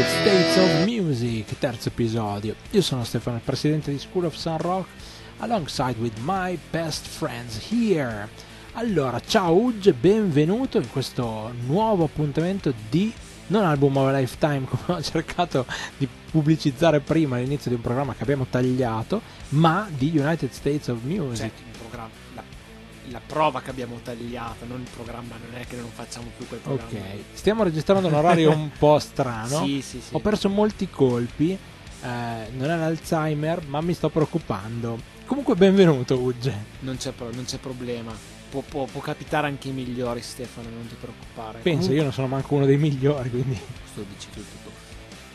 United States of Music, terzo episodio. Io sono Stefano, il presidente di School of Sun Rock, alongside with my best friends here. Allora, ciao Ugge, benvenuto in questo nuovo appuntamento di non album of a lifetime come ho cercato di pubblicizzare prima all'inizio di un programma che abbiamo tagliato, ma di United States of Music. Cioè, la, prova che abbiamo tagliato, non il programma, non è che non facciamo più quel programma. Ok, stiamo registrando un orario un po' strano. Sì, sì, sì. Ho perso molti colpi. Eh, non è l'Alzheimer, ma mi sto preoccupando. Comunque, benvenuto, Ugge. Non c'è, non c'è problema può, può, può, capitare anche i migliori, Stefano, non ti preoccupare. Penso, Comunque, io non sono manco uno dei migliori, quindi. Questo dici tutto.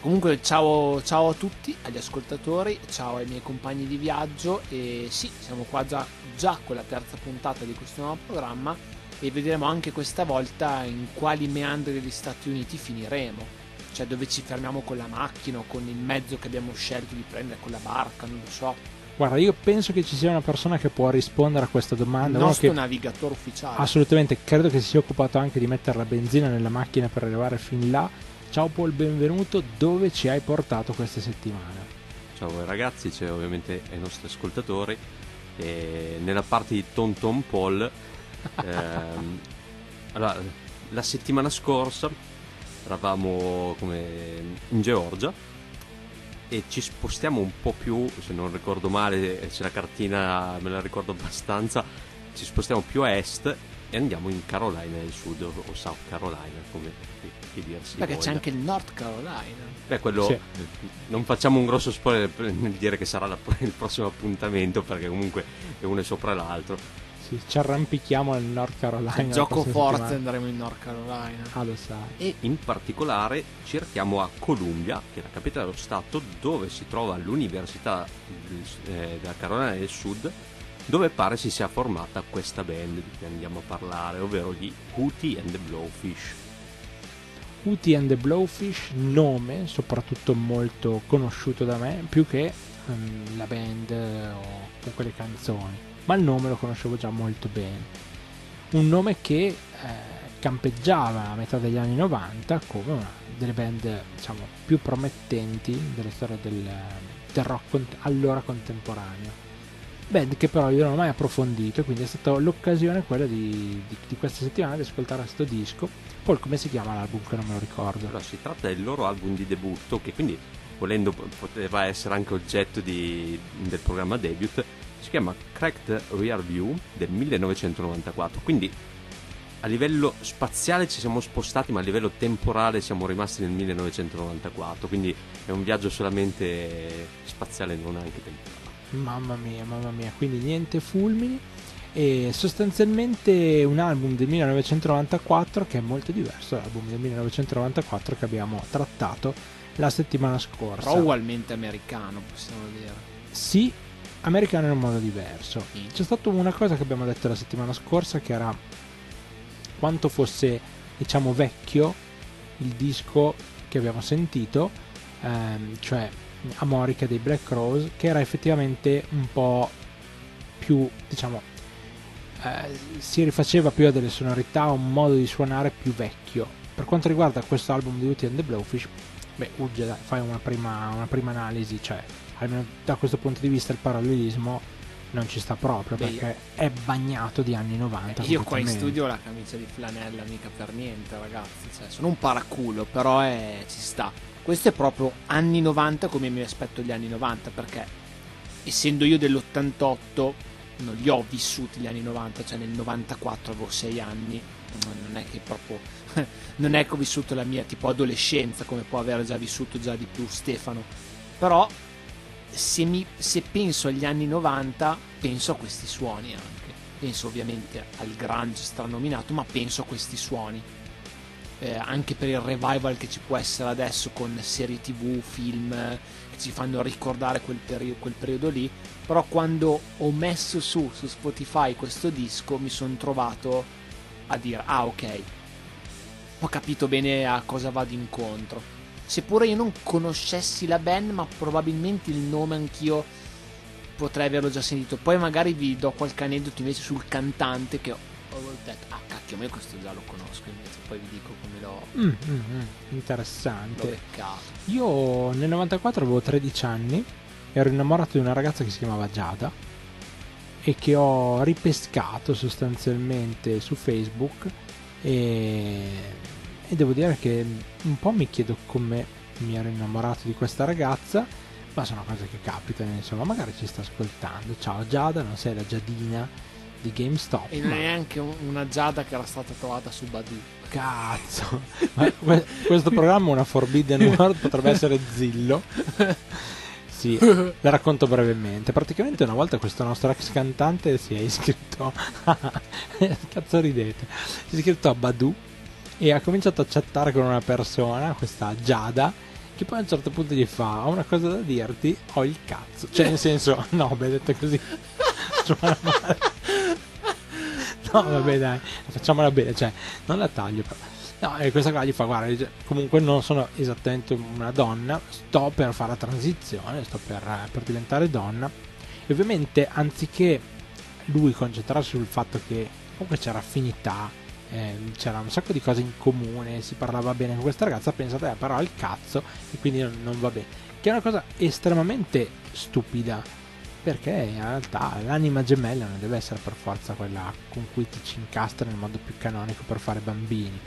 Comunque, ciao, ciao, a tutti, agli ascoltatori, ciao ai miei compagni di viaggio. E sì, siamo qua già, già con la terza puntata di questo nuovo programma. E vedremo anche questa volta in quali meandri degli Stati Uniti finiremo. Cioè, dove ci fermiamo con la macchina o con il mezzo che abbiamo scelto di prendere, con la barca, non lo so Guarda, io penso che ci sia una persona che può rispondere a questa domanda. Il nostro navigatore ufficiale. Assolutamente, credo che si sia occupato anche di mettere la benzina nella macchina per arrivare fin là. Ciao Paul, benvenuto. Dove ci hai portato queste settimane? Ciao ragazzi, c'è ovviamente ai nostri ascoltatori. E nella parte di Tom Paul, ehm, allora, la settimana scorsa eravamo in Georgia e ci spostiamo un po' più, se non ricordo male, se la cartina me la ricordo abbastanza, ci spostiamo più a est e andiamo in Carolina del Sud o South Carolina, come che dirsi. Perché voglia. c'è anche il North Carolina. Beh, quello sì. non facciamo un grosso spoiler nel dire che sarà la, il prossimo appuntamento, perché comunque è uno è sopra l'altro sì, ci arrampichiamo nel North Carolina. Se gioco forte settimana. andremo in North Carolina. Ah, lo sai. E in particolare cerchiamo a Columbia, che è la capitale dello Stato, dove si trova l'Università eh, della Carolina del Sud, dove pare si sia formata questa band di cui andiamo a parlare, ovvero gli Hootie and the Blowfish. Hootie and the Blowfish, nome soprattutto molto conosciuto da me, più che um, la band o comunque le canzoni ma il nome lo conoscevo già molto bene. Un nome che eh, campeggiava a metà degli anni 90 come una delle band diciamo, più promettenti della storia del, del rock cont- allora contemporaneo. Band che però io non ho mai approfondito, quindi è stata l'occasione quella di, di, di questa settimana di ascoltare questo disco. Poi come si chiama l'album che non me lo ricordo? Allora, si tratta del loro album di debutto che quindi volendo poteva essere anche oggetto di, del programma debut si chiama Cracked Rear View del 1994, quindi a livello spaziale ci siamo spostati, ma a livello temporale siamo rimasti nel 1994, quindi è un viaggio solamente spaziale, non anche temporale. Mamma mia, mamma mia, quindi niente fulmini e sostanzialmente un album del 1994 che è molto diverso dall'album del 1994 che abbiamo trattato la settimana scorsa. Però ugualmente americano, possiamo dire. Sì, americano in un modo diverso. C'è stata una cosa che abbiamo detto la settimana scorsa che era quanto fosse, diciamo, vecchio il disco che abbiamo sentito, ehm, cioè Amorica dei Black Rose, che era effettivamente un po' più, diciamo, eh, si rifaceva più a delle sonorità, un modo di suonare più vecchio. Per quanto riguarda questo album di Beauty and the Blowfish, beh, Ugge, fai una prima, una prima analisi, cioè almeno da questo punto di vista il parallelismo non ci sta proprio Beh, perché è bagnato di anni 90. Io qua in studio ho la camicia di flanella mica per niente, ragazzi. Cioè, sono un paraculo, però è, ci sta. Questo è proprio anni 90 come mi aspetto gli anni 90, perché essendo io dell'88 non li ho vissuti gli anni 90, cioè nel 94 avevo 6 anni, non è che proprio non è che ho vissuto la mia tipo adolescenza come può aver già vissuto già di più Stefano. Però se, mi, se penso agli anni 90, penso a questi suoni anche. Penso ovviamente al grunge stranominato, ma penso a questi suoni. Eh, anche per il revival che ci può essere adesso con serie tv, film che ci fanno ricordare quel, peri- quel periodo lì. Però quando ho messo su su Spotify questo disco mi sono trovato a dire ah ok, ho capito bene a cosa vado incontro Seppure io non conoscessi la band, ma probabilmente il nome anch'io potrei averlo già sentito. Poi magari vi do qualche aneddoto invece sul cantante che ho detto, ah cacchio, ma io questo già lo conosco, invece poi vi dico come l'ho, Mm, mm, mm, l'ho interessante. beccato. Io nel 94 avevo 13 anni, ero innamorato di una ragazza che si chiamava Giada e che ho ripescato sostanzialmente su Facebook e, e devo dire che un po' mi chiedo come mi ero innamorato di questa ragazza, ma sono cose che capitano, insomma, magari ci sta ascoltando. Ciao Giada, non sei la Giadina di GameStop. E non ma- è neanche un- una Giada che era stata trovata su Badu. Cazzo, questo programma, una Forbidden World, potrebbe essere Zillo. Sì, la racconto brevemente. Praticamente una volta questo nostro ex cantante si è iscritto a... Cazzo ridete? Si è iscritto a Badu e ha cominciato a chattare con una persona, questa Giada, che poi a un certo punto gli fa ho una cosa da dirti, ho il cazzo. Cioè nel senso, no, beh, detto così. suona male. No, vabbè, dai, facciamola bene, cioè, non la taglio. Però. No, e questa qua gli fa, guarda, comunque non sono esattamente una donna, sto per fare la transizione, sto per, eh, per diventare donna. E ovviamente, anziché lui concentrarsi sul fatto che comunque c'era affinità, ehm, c'era un sacco di cose in comune, si parlava bene con questa ragazza, pensa te, però il cazzo, e quindi non, va bene. Che è una cosa estremamente stupida, perché in realtà l'anima gemella non deve essere per forza quella con cui ti ci incastri nel modo più canonico per fare bambini.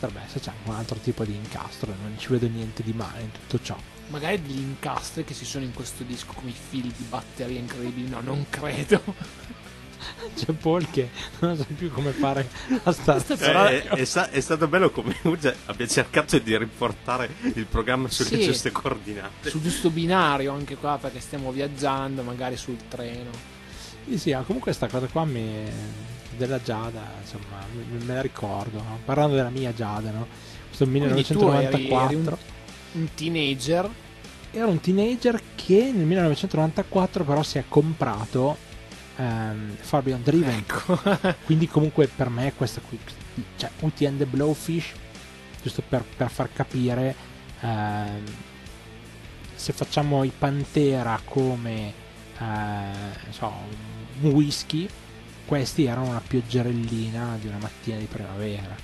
Potrebbe esserci anche un altro tipo di incastro, e non ci vedo niente di male in tutto ciò. Magari degli incastri che ci sono in questo disco come i fili di batteria incredibili. No, non credo. C'è Paul che non sa più come fare a stare. Però- Eh, è, sta- è stato bello come Uge abbia cercato di riportare il programma sulle Sì. giuste coordinate. Sul giusto binario anche qua perché stiamo viaggiando, magari sul treno. Sì, sì, ah, comunque questa cosa qua mi, della Giada, insomma, me, me la ricordo. no? Parlando della mia Giada, no? Questo Quindi tu eri- 1994. eri un- Un teenager. Era un teenager che nel 1994 però si è comprato ehm, Far Beyond Driven. Ecco. Quindi comunque per me questa qui, cioè UT and the Blowfish, giusto per, per far capire, ehm, se facciamo i Pantera come non so, un whisky, questi erano una pioggerellina di una mattina di primavera.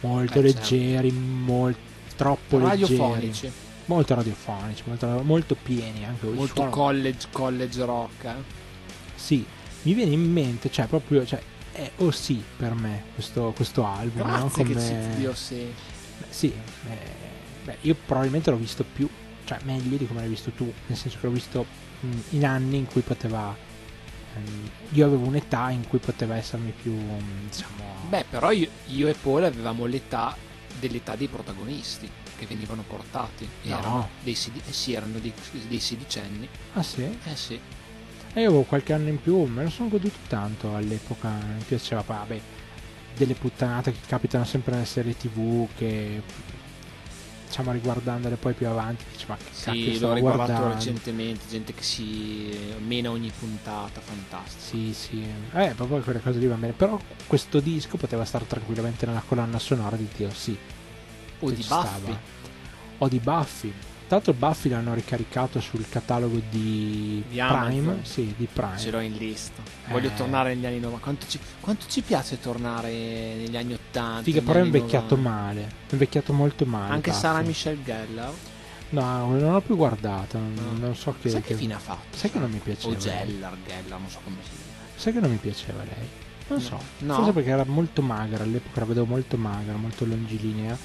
Molto Eh, certo. leggeri, molto troppo leggeri, Radiofonici. molto radiofonici, molto, molto pieni anche Molto college, college rock. eh. sì, mi viene in mente, cioè proprio, cioè, è o sì per me questo, questo album, no? Grazie che Come- citi Dio sì. Beh, sì, eh, beh, io probabilmente l'ho visto più, cioè meglio di come l'hai visto tu, nel senso che l'ho visto in anni in cui poteva, io avevo un'età in cui poteva essermi più, mh, diciamo, Beh, però io, io e Paul avevamo l'età dell'età dei protagonisti che venivano portati. No. Erano dei, eh sì, erano dei, dei sedicenni. ah sì? Eh sì. E io avevo qualche anno in più, me lo sono goduto tanto all'epoca, mi piaceva, vabbè, delle puttanate che capitano sempre nelle serie tv che diciamo riguardandole poi più avanti dici ma che Sì, l'ho riguardato guardando recentemente, gente che si mena ogni puntata, fantastico. sì sì eh proprio quelle cose lì va bene però questo disco poteva stare tranquillamente nella colonna sonora di sì O di Buffy. stava. o di Buffy tra l'altro Buffy l'hanno ricaricato sul catalogo di, Di Prime sì di Prime Ce l'ho in lista. Voglio Eh. tornare negli anni 90. Quanto ci, quanto ci piace tornare negli anni 80? Figa, però è invecchiato 90? male. È invecchiato molto male. Anche Buffy. Sara Michelle Gellar. No, non l'ho più guardato. Non, No. so che. Sai che fine ha fatto? Sai che non mi piaceva. O Gellar, Gellar, non so come si chiama. Sai che non mi piaceva lei? Non No. so. No? Forse perché era molto magra. All'epoca la vedevo molto magra, molto longilinea.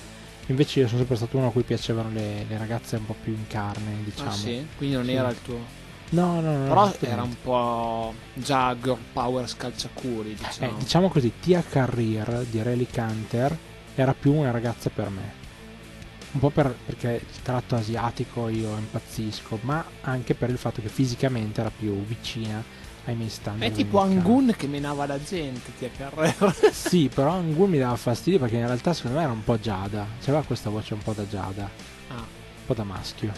Invece io sono sempre stato uno a cui piacevano le, le ragazze un po' più in carne, diciamo. Ah sì? Quindi non Sì. era il tuo... No, no, no. Però assolutamente. era un po' già girl power scalciacuri, Eh, diciamo. diciamo così, Tia Carrier di Relic Hunter era più una ragazza per me. Un po' per- perché il tratto asiatico io impazzisco, ma anche per il fatto che fisicamente era più vicina ai miei standard. È tipo. Angun che menava la gente, ti Carrera. Sì, però Angun mi dava fastidio perché in realtà secondo me era un po' Giada. C'aveva questa voce un po' da Giada, Ah, un po' da maschio.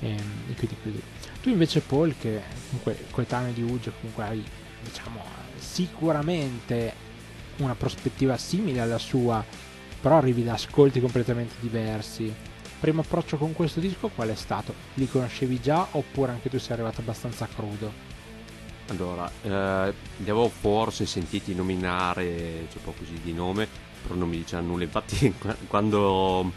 E, e quindi così. Tu invece Paul, che comunque coetaneo di Uge, comunque hai, diciamo, sicuramente una prospettiva simile alla sua, però arrivi da ascolti completamente diversi. Primo approccio con questo disco qual è stato? Li conoscevi già oppure anche tu sei arrivato abbastanza crudo? Allora, eh, li avevo forse sentiti nominare, cioè un po' così di nome, però non mi diceva nulla. Infatti, quando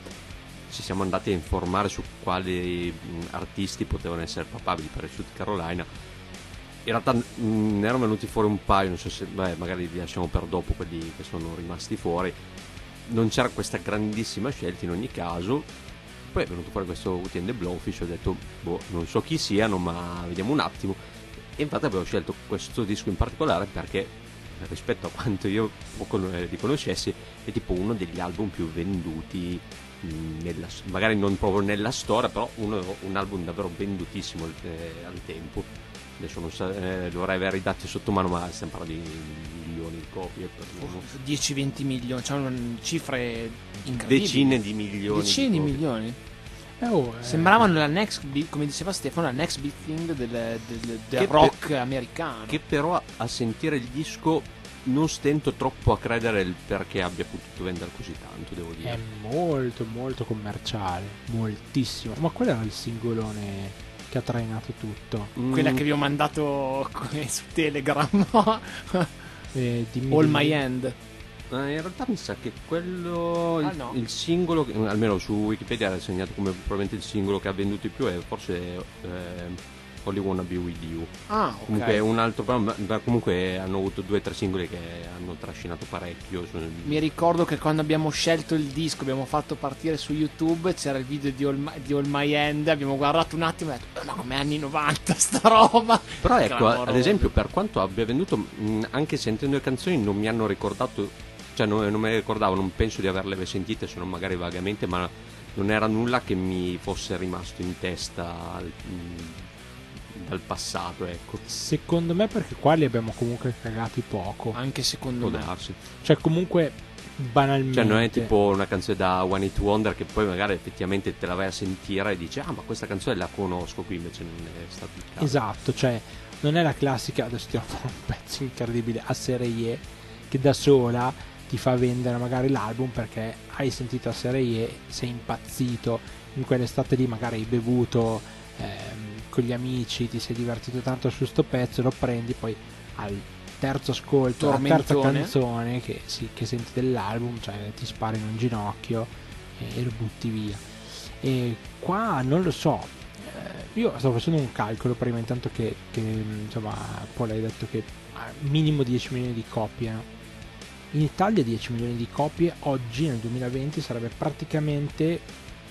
ci siamo andati a informare su quali artisti potevano essere papabili per il Sud Carolina, in realtà ne erano venuti fuori un paio, non so se beh, magari li lasciamo per dopo quelli che sono rimasti fuori. Non c'era questa grandissima scelta in ogni caso. Poi è venuto fuori questo the Blowfish, ho detto, boh, non so chi siano, ma vediamo un attimo e infatti avevo scelto questo disco in particolare perché rispetto a quanto io li conoscessi è tipo uno degli album più venduti nella, magari non proprio nella storia però uno, un album davvero vendutissimo eh, al tempo. Adesso non so, eh, dovrei avere i dati sotto mano ma stiamo parlando di milioni di copie 10-20 milioni cioè cifre incredibili decine di milioni decine di, di milioni eh, oh, eh. Sembravano la next, come diceva Stefano, la next big thing del, del, del rock per, americano. Che però a, sentire il disco non stento troppo a credere il perché abbia potuto vendere così tanto, devo dire. È molto, molto commerciale, moltissimo. Ma qual era il singolone che ha trainato tutto? Mm. Quella che vi ho mandato su Telegram, eh, All My End. Eh, in realtà mi sa che quello. Ah, il, no. il, singolo, almeno su Wikipedia era segnato come probabilmente il singolo che ha venduto di più, è forse eh, Only Wanna Be With You. Ah, ok. Comunque un altro ma comunque hanno avuto due o tre singoli che hanno trascinato parecchio. Mi ricordo che quando abbiamo scelto il disco, abbiamo fatto partire su YouTube, c'era il video di All My, di All My End, abbiamo guardato un attimo e detto, eh, ma come anni 90 sta roba? Però ecco, Clamoroso. ad esempio, per quanto abbia venduto, anche sentendo le canzoni non mi hanno ricordato cioè non, non me le ricordavo, non penso di averle sentite, se non magari vagamente, ma non era nulla che mi fosse rimasto in testa al, dal passato, ecco. Secondo me perché qua li abbiamo comunque cagati poco. Anche secondo Può me. Darsi. Cioè comunque banalmente. Cioè non è tipo una canzone da One It Wonder che poi magari effettivamente te la vai a sentire e dici ah ma questa canzone la conosco, qui invece non è stato il caso. Esatto, cioè non è la classica, adesso ti ho fatto un pezzo incredibile a serie che da sola ti fa vendere magari l'album perché hai sentito a serie E, sei impazzito, in quell'estate lì magari hai bevuto ehm, con gli amici, ti sei divertito tanto su sto pezzo, lo prendi poi al terzo ascolto, la terza canzone che, sì, che, senti dell'album, cioè ti spari in un ginocchio e, e lo butti via. E qua non lo so, eh, io stavo facendo un calcolo prima intanto che, che insomma poi hai detto che minimo 10 milioni di copie no? In Italia 10 milioni di copie oggi nel 2020 sarebbe praticamente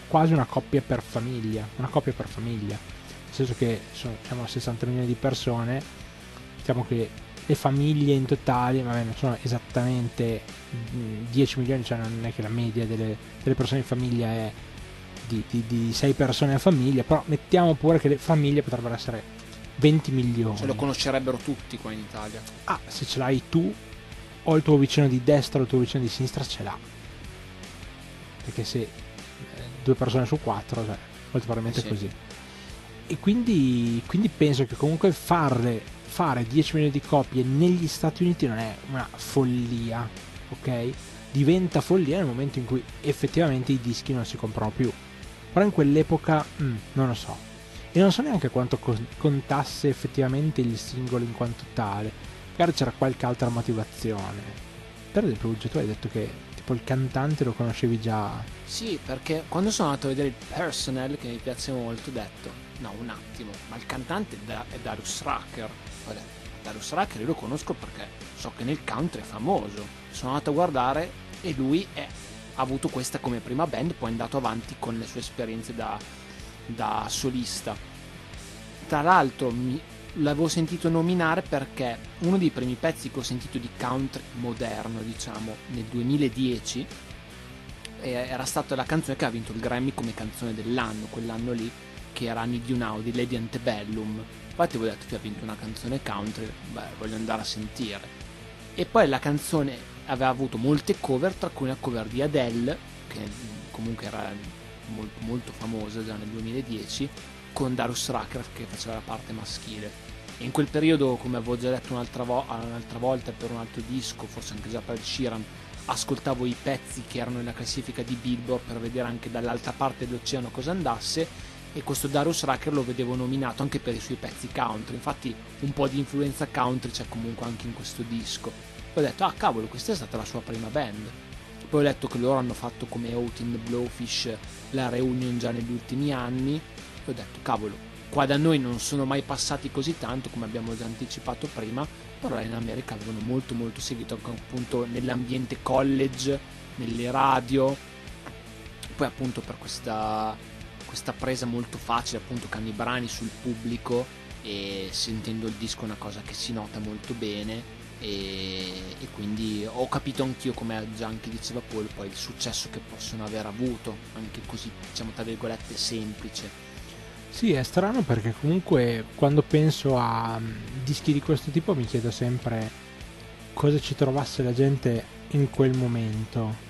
quasi una coppia per famiglia una coppia per famiglia. Nel senso che sono diciamo, 60 milioni di persone diciamo che le famiglie in totale vabbè, non sono esattamente 10 milioni cioè non è che la media delle, delle persone in famiglia è di, di, di 6 persone a famiglia però mettiamo pure che le famiglie potrebbero essere 20 milioni. Se lo conoscerebbero tutti qua in Italia. Ah se ce l'hai tu o il tuo vicino di destra o il tuo vicino di sinistra ce l'ha. Perché se eh, due persone su quattro, cioè, molto probabilmente sì. è così. E quindi, quindi, penso che comunque farle, fare 10 milioni di copie negli Stati Uniti non è una follia, ok? Diventa follia nel momento in cui effettivamente i dischi non si comprano più. Però in quell'epoca mm, non lo so. E non so neanche quanto contasse effettivamente il singolo in quanto tale magari c'era qualche altra motivazione. Per esempio, tu hai detto che tipo il cantante lo conoscevi già. Sì, perché quando sono andato a vedere il personnel, che mi piace molto, ho detto, no, un attimo, ma il cantante è Darius Rucker. Ho detto, Darius Rucker io lo conosco perché so che nel country è famoso. Sono andato a guardare e lui è, ha avuto questa come prima band, poi è andato avanti con le sue esperienze da, da solista. Tra l'altro mi, l'avevo sentito nominare perché uno dei primi pezzi che ho sentito di country moderno, diciamo, nel 2010 era stata la canzone che ha vinto il Grammy come canzone dell'anno, quell'anno lì, che era You Now di Lady Antebellum. Infatti avevo detto che ha vinto una canzone country, beh, voglio andare a sentire. E poi la canzone aveva avuto molte cover, tra cui una cover di Adele, che comunque era molto, molto famosa già nel 2010, con Darius Rucker che faceva la parte maschile. E in quel periodo, come avevo già detto un'altra, vo- un'altra volta per un altro disco, forse anche già per il Sheeran, ascoltavo i pezzi che erano nella classifica di Billboard per vedere anche dall'altra parte dell'oceano cosa andasse e questo Darius Rucker lo vedevo nominato anche per i suoi pezzi country, infatti un po' di influenza country c'è comunque anche in questo disco. Poi ho detto, ah cavolo, questa è stata la sua prima band. Poi ho letto che loro hanno fatto come Outin Blowfish la reunion già negli ultimi anni e ho detto, cavolo, qua da noi non sono mai passati così tanto come abbiamo già anticipato prima, però in America avevano molto molto seguito appunto nell'ambiente college, nelle radio, poi appunto per questa questa presa molto facile appunto con i brani sul pubblico e sentendo il disco è una cosa che si nota molto bene e, e quindi ho capito anch'io come già anche diceva Paul poi il successo che possono aver avuto anche così diciamo tra virgolette semplice sì è strano perché comunque quando penso a mm, dischi di questo tipo mi chiedo sempre cosa ci trovasse la gente in quel momento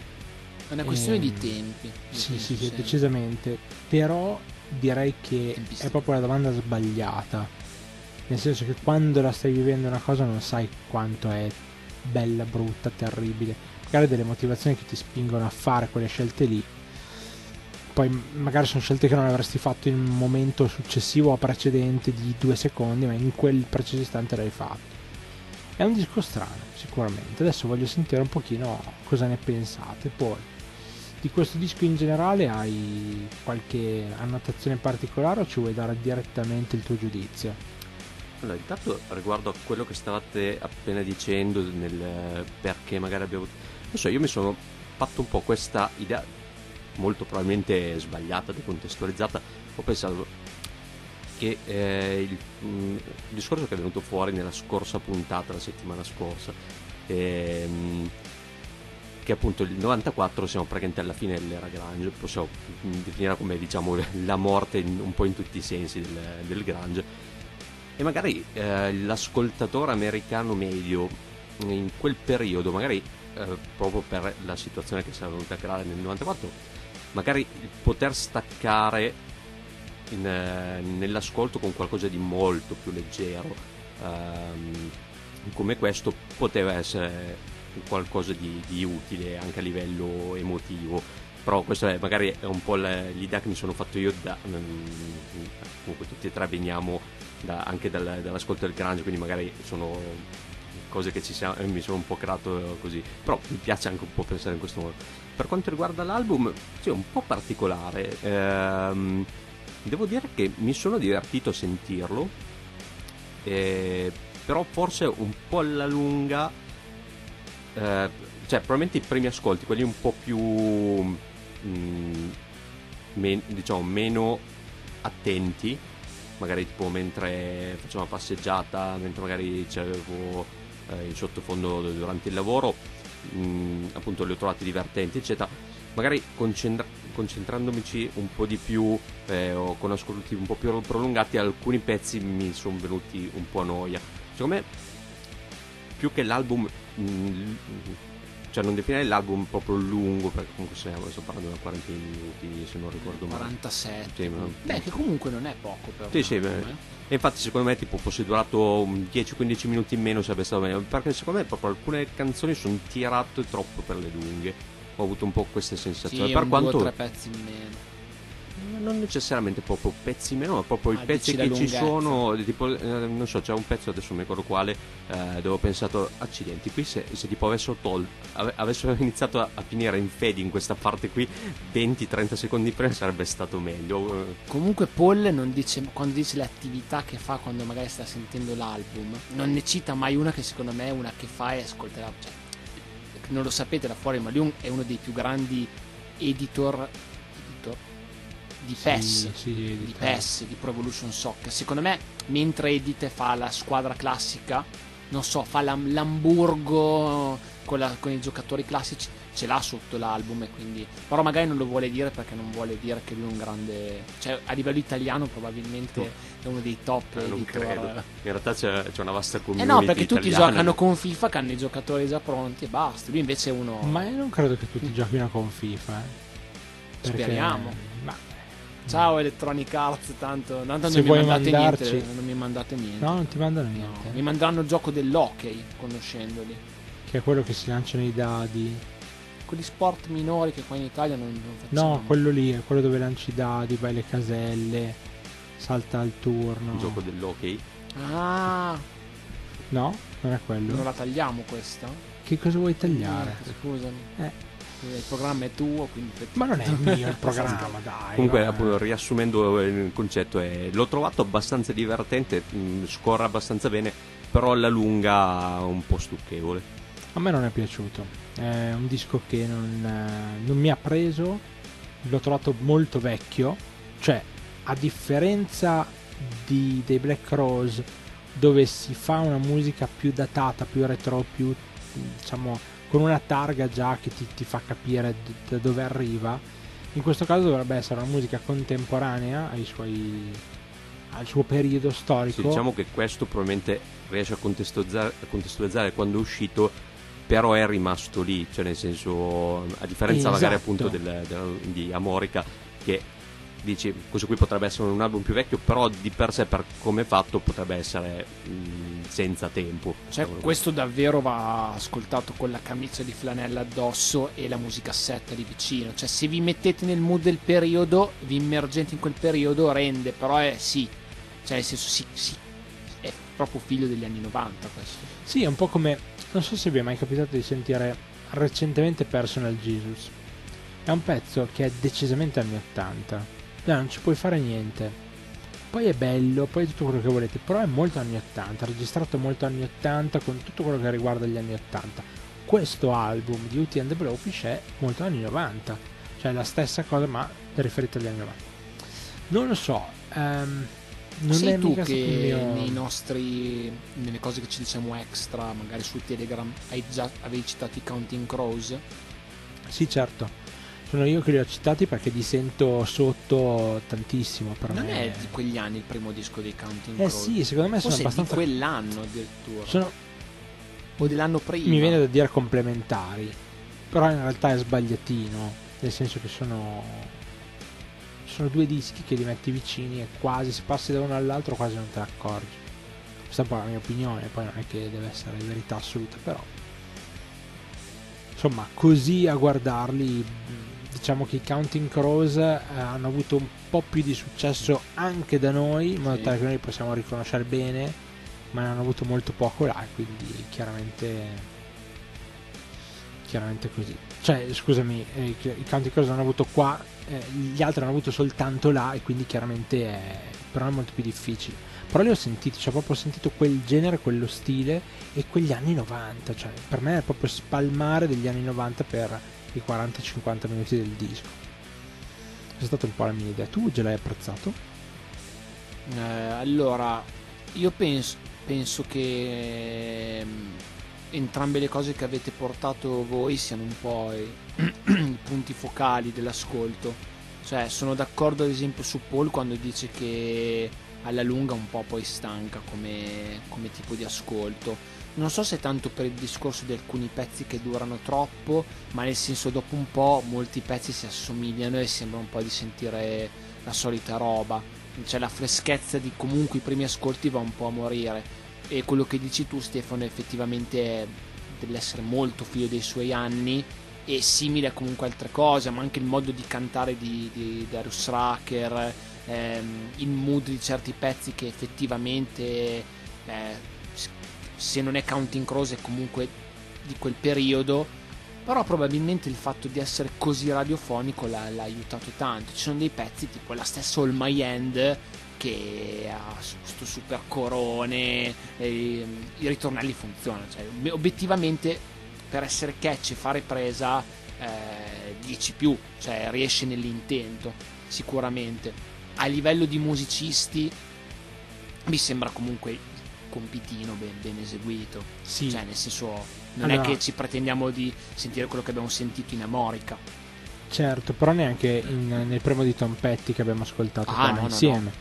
è una questione e... di ehm, tempi. Sì, sì, sì, decisamente. Però direi che Tempistico. è proprio la domanda sbagliata. Nel senso che quando la stai vivendo una cosa non sai quanto è bella, brutta, terribile. Magari delle motivazioni che ti spingono a fare quelle scelte lì. Poi magari sono scelte che non avresti fatto in un momento successivo o precedente di due secondi, ma in quel preciso istante l'hai fatto. È un disco strano, sicuramente. Adesso voglio sentire un pochino cosa ne pensate. Poi di questo disco in generale hai qualche annotazione particolare o ci vuoi dare direttamente il tuo giudizio? Allora, intanto riguardo a quello che stavate appena dicendo nel perché magari abbiamo... Non so, io mi sono fatto un po' questa idea molto probabilmente sbagliata, decontestualizzata. Ho pensato che eh, il, mm, il, discorso che è venuto fuori nella scorsa puntata, la settimana scorsa, ehm, che appunto il 94 siamo praticamente alla fine dell'era Grange, possiamo definire come diciamo la morte in, un po' in tutti i sensi del, del Grange e magari eh, l'ascoltatore americano medio in quel periodo, magari eh, proprio per la situazione che si era venuta a creare nel 94, magari poter staccare in, eh, nell'ascolto con qualcosa di molto più leggero ehm, come questo poteva essere qualcosa di, di, utile anche a livello emotivo. Però questa è, magari è un po' l'idea che mi sono fatto io da, mm, comunque tutti e tre veniamo da, anche dal, dall'ascolto del grunge, quindi magari sono cose che siamo, eh, mi sono un po' creato così. Però mi piace anche un po' pensare in questo modo. Per quanto riguarda l'album, sì, è un po' particolare. Ehm, devo dire che mi sono divertito a sentirlo. Eh, però forse un po' alla lunga eh, cioè probabilmente i primi ascolti, quelli un po' più mh, mm, men- diciamo meno attenti, magari tipo mentre facevo una passeggiata, mentre magari c'avevo eh, in sottofondo durante il lavoro, mh, appunto li ho trovati divertenti, eccetera. Magari concentra- concentrandomici un po' di più eh, o con ascolti un po' più prolungati, alcuni pezzi mi sono venuti un po' a noia. Secondo me, più che l'album Mm, cioè non definire l'album proprio lungo perché comunque stiamo sto parlando da 40 minuti se non ricordo male. 47 sì, ma... beh che comunque non è poco però sì sì beh. e infatti secondo me tipo fosse durato 10-15 minuti in meno sarebbe stato meglio. Perché secondo me proprio alcune canzoni sono tirate troppo per le lunghe. Ho avuto un po' queste sensazioni. Sì, per quanto tre pezzi in meno non necessariamente proprio pezzi meno, ma proprio ah, i pezzi che ci sono. Tipo, eh, non so, c'è un pezzo adesso mi ricordo quale, eh, dove ho pensato, accidenti, qui se, se tipo avessero tolto, ave, avessero iniziato a, a, finire in fade in questa parte qui 20-30 secondi prima sarebbe stato meglio. Comunque Paul non dice, quando dice le attività che fa quando magari sta sentendo l'album, non ne cita mai una che secondo me è una che fa e ascolterà. Cioè, non lo sapete da fuori, ma lui è uno dei più grandi editor di PES, sì, sì, di, di PES, di Pro Evolution Soccer. Secondo me, mentre Edith fa la squadra classica, non so, fa l'Hamburgo con, la, con i giocatori classici, ce l'ha sotto l'album e quindi... Però magari non lo vuole dire perché non vuole dire che lui è un grande... Cioè, a livello italiano probabilmente no. è uno dei top eh, non credo. In realtà c'è, c'è, una vasta community Eh no, perché tutti italiana. giocano con FIFA che hanno i giocatori già pronti e basta. Lui invece è uno... Ma io non credo che tutti giochino con FIFA, eh. Perché... Speriamo. Ciao Electronic Arts, tanto, tanto non, mi mandate niente, non mi mandate niente. No, non ti mandano niente. No, mi manderanno il gioco dell'hockey, conoscendoli. Che è quello che si lanciano i dadi. quegli sport minori che qua in Italia non, non facciamo. No, quello lì è quello dove lanci dadi, vai le caselle, salta al turno. Il gioco dell'hockey. Ah, No, non è quello. non la tagliamo questa? Che cosa vuoi tagliare? Eh, Scusami. Eh. Il programma è tuo, quindi... Ma non è mio il programma, dai. Comunque, appunto, riassumendo il concetto, è, l'ho trovato abbastanza divertente, mh, scorre abbastanza bene, però alla lunga un po' stucchevole. A me non è piaciuto. È un disco che non, eh, non mi ha preso. L'ho trovato molto vecchio. Cioè, a differenza di- dei Black Rose, dove si fa una musica più datata, più retro, più diciamo con una targa già che ti, ti fa capire da dove arriva. In questo caso dovrebbe essere una musica contemporanea ai suoi, al suo periodo storico. Sì, diciamo che questo probabilmente riesce a contestualizzare, a contestualizzare quando è uscito, però è rimasto lì, cioè nel senso, a differenza magari Esatto. appunto del- del- di Amorica, che dici questo qui potrebbe essere un album più vecchio, però di per sé per come è fatto potrebbe essere mh, senza tempo. Cioè, questo davvero va ascoltato con la camicia di flanella addosso e la musicassetta lì vicino. Cioè, se vi mettete nel mood del periodo, vi immergete in quel periodo, rende, però è sì. Cioè, nel senso, sì, sì. È proprio figlio degli anni 90 questo. Sì, è un po' come. Non so se vi è mai capitato di sentire recentemente Personal Jesus. È un pezzo che è decisamente anni 80. No, non ci puoi fare niente. Poi è bello, poi è tutto quello che volete, però è molto anni 80, registrato molto anni 80 con tutto quello che riguarda gli anni 80. Questo album di UT and the Blowfish è molto anni 90, cioè la stessa cosa ma riferita agli anni 90. Non lo so, ehm, non Sei è tu che mio... nei nostri. nelle cose che ci diciamo extra, magari su Telegram, hai già, avevi citato i Counting Crows? Sì, certo. Sono io che li ho citati perché li sento sotto tantissimo. Per non me. è di quegli anni il primo disco dei Counting Eh Crows? sì, secondo me sono Forse è abbastanza. di quell'anno addirittura. sono- O dell'anno prima. mi viene da dire complementari, però in realtà è sbagliatino. Nel senso che sono. Sono due dischi che li metti vicini e quasi se passi da uno all'altro quasi non te ne accorgi. Questa è un po' la mia opinione, poi non è che deve essere verità assoluta, però. Insomma, così a guardarli, diciamo che i Counting Crows eh, hanno avuto un po' più di successo anche da noi, in modo Sì. tale che noi li possiamo riconoscere bene, ma ne hanno avuto molto poco là, quindi chiaramente. Chiaramente così. Cioè, scusami, eh, i i Counting Crows hanno avuto qua, eh, gli altri hanno avuto soltanto là, e quindi chiaramente è, però è molto più difficile. Però li ho sentiti, cioè proprio ho sentito quel genere, quello stile e quegli anni 90, cioè per me è proprio spalmare degli anni 90 per i 40-50 minuti del disco. Questa è stata un po' la mia idea. Tu già l'hai apprezzato? Eh, allora, io penso, penso che ehm, entrambe le cose che avete portato voi siano un po' i punti focali dell'ascolto. Cioè, sono d'accordo ad esempio su Paul quando dice che alla lunga un po' poi stanca come, come tipo di ascolto. Non so se tanto per il discorso di alcuni pezzi che durano troppo, ma nel senso dopo un po' molti pezzi si assomigliano e sembra un po' di sentire la solita roba. Cioè la freschezza di comunque i primi ascolti va un po' a morire. E quello che dici tu Stefano effettivamente è dell'essere molto figlio dei suoi anni e simile a comunque altre cose, ma anche il modo di cantare di, di Darius Rucker, ehm, il mood di certi pezzi che effettivamente eh, se non è Counting Crows è comunque di quel periodo però probabilmente il fatto di essere così radiofonico l'ha, l'ha aiutato tanto. Ci sono dei pezzi tipo la stessa All My End che ha questo super corone e, i ritornelli funzionano cioè, ob- obiettivamente per essere catchy e fare presa eh, 10 più cioè riesce nell'intento sicuramente. A livello di musicisti mi sembra comunque compitino ben, ben eseguito Sì. cioè nel senso non Allora- è che ci pretendiamo di sentire quello che abbiamo sentito in Amorica Certo, però neanche in- nel primo di Tom Petty che abbiamo ascoltato Ah, no, no, insieme.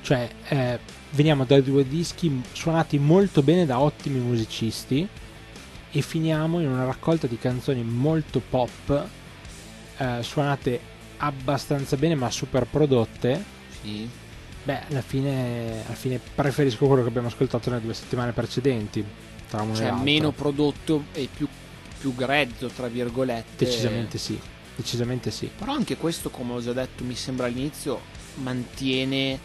Cioè, eh, veniamo da due dischi suonati molto bene da ottimi musicisti e finiamo in una raccolta di canzoni molto pop, eh, suonate abbastanza bene ma super prodotte. sì. Beh, alla fine, alla fine preferisco quello che abbiamo ascoltato nelle due settimane precedenti. Tra uno cioè meno prodotto e più più grezzo, tra virgolette. Decisamente sì, decisamente sì. Però anche questo, come ho già detto, mi sembra all'inizio, mantiene eh,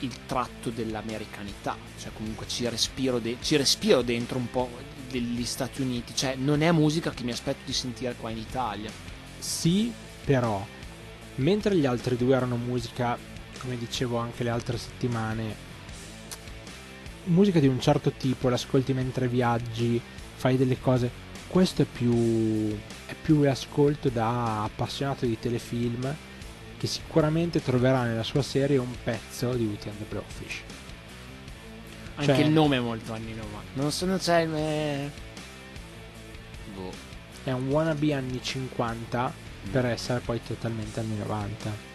il tratto dell'americanità. Cioè, comunque ci respiro, de- ci respiro dentro un po' degli Stati Uniti. Cioè, non è musica che mi aspetto di sentire qua in Italia. Sì, però, mentre gli altri due erano musica, come dicevo anche le altre settimane, musica di un certo tipo, l'ascolti mentre viaggi, fai delle cose. Questo è più, è più l'ascolto da appassionato di telefilm che sicuramente troverà nella sua serie un pezzo di Witty and the Blowfish. Anche Cioè- il nome è molto anni 90. Non so, non c'è il. eh, Boh. È un wannabe anni 50 per essere poi totalmente anni 90.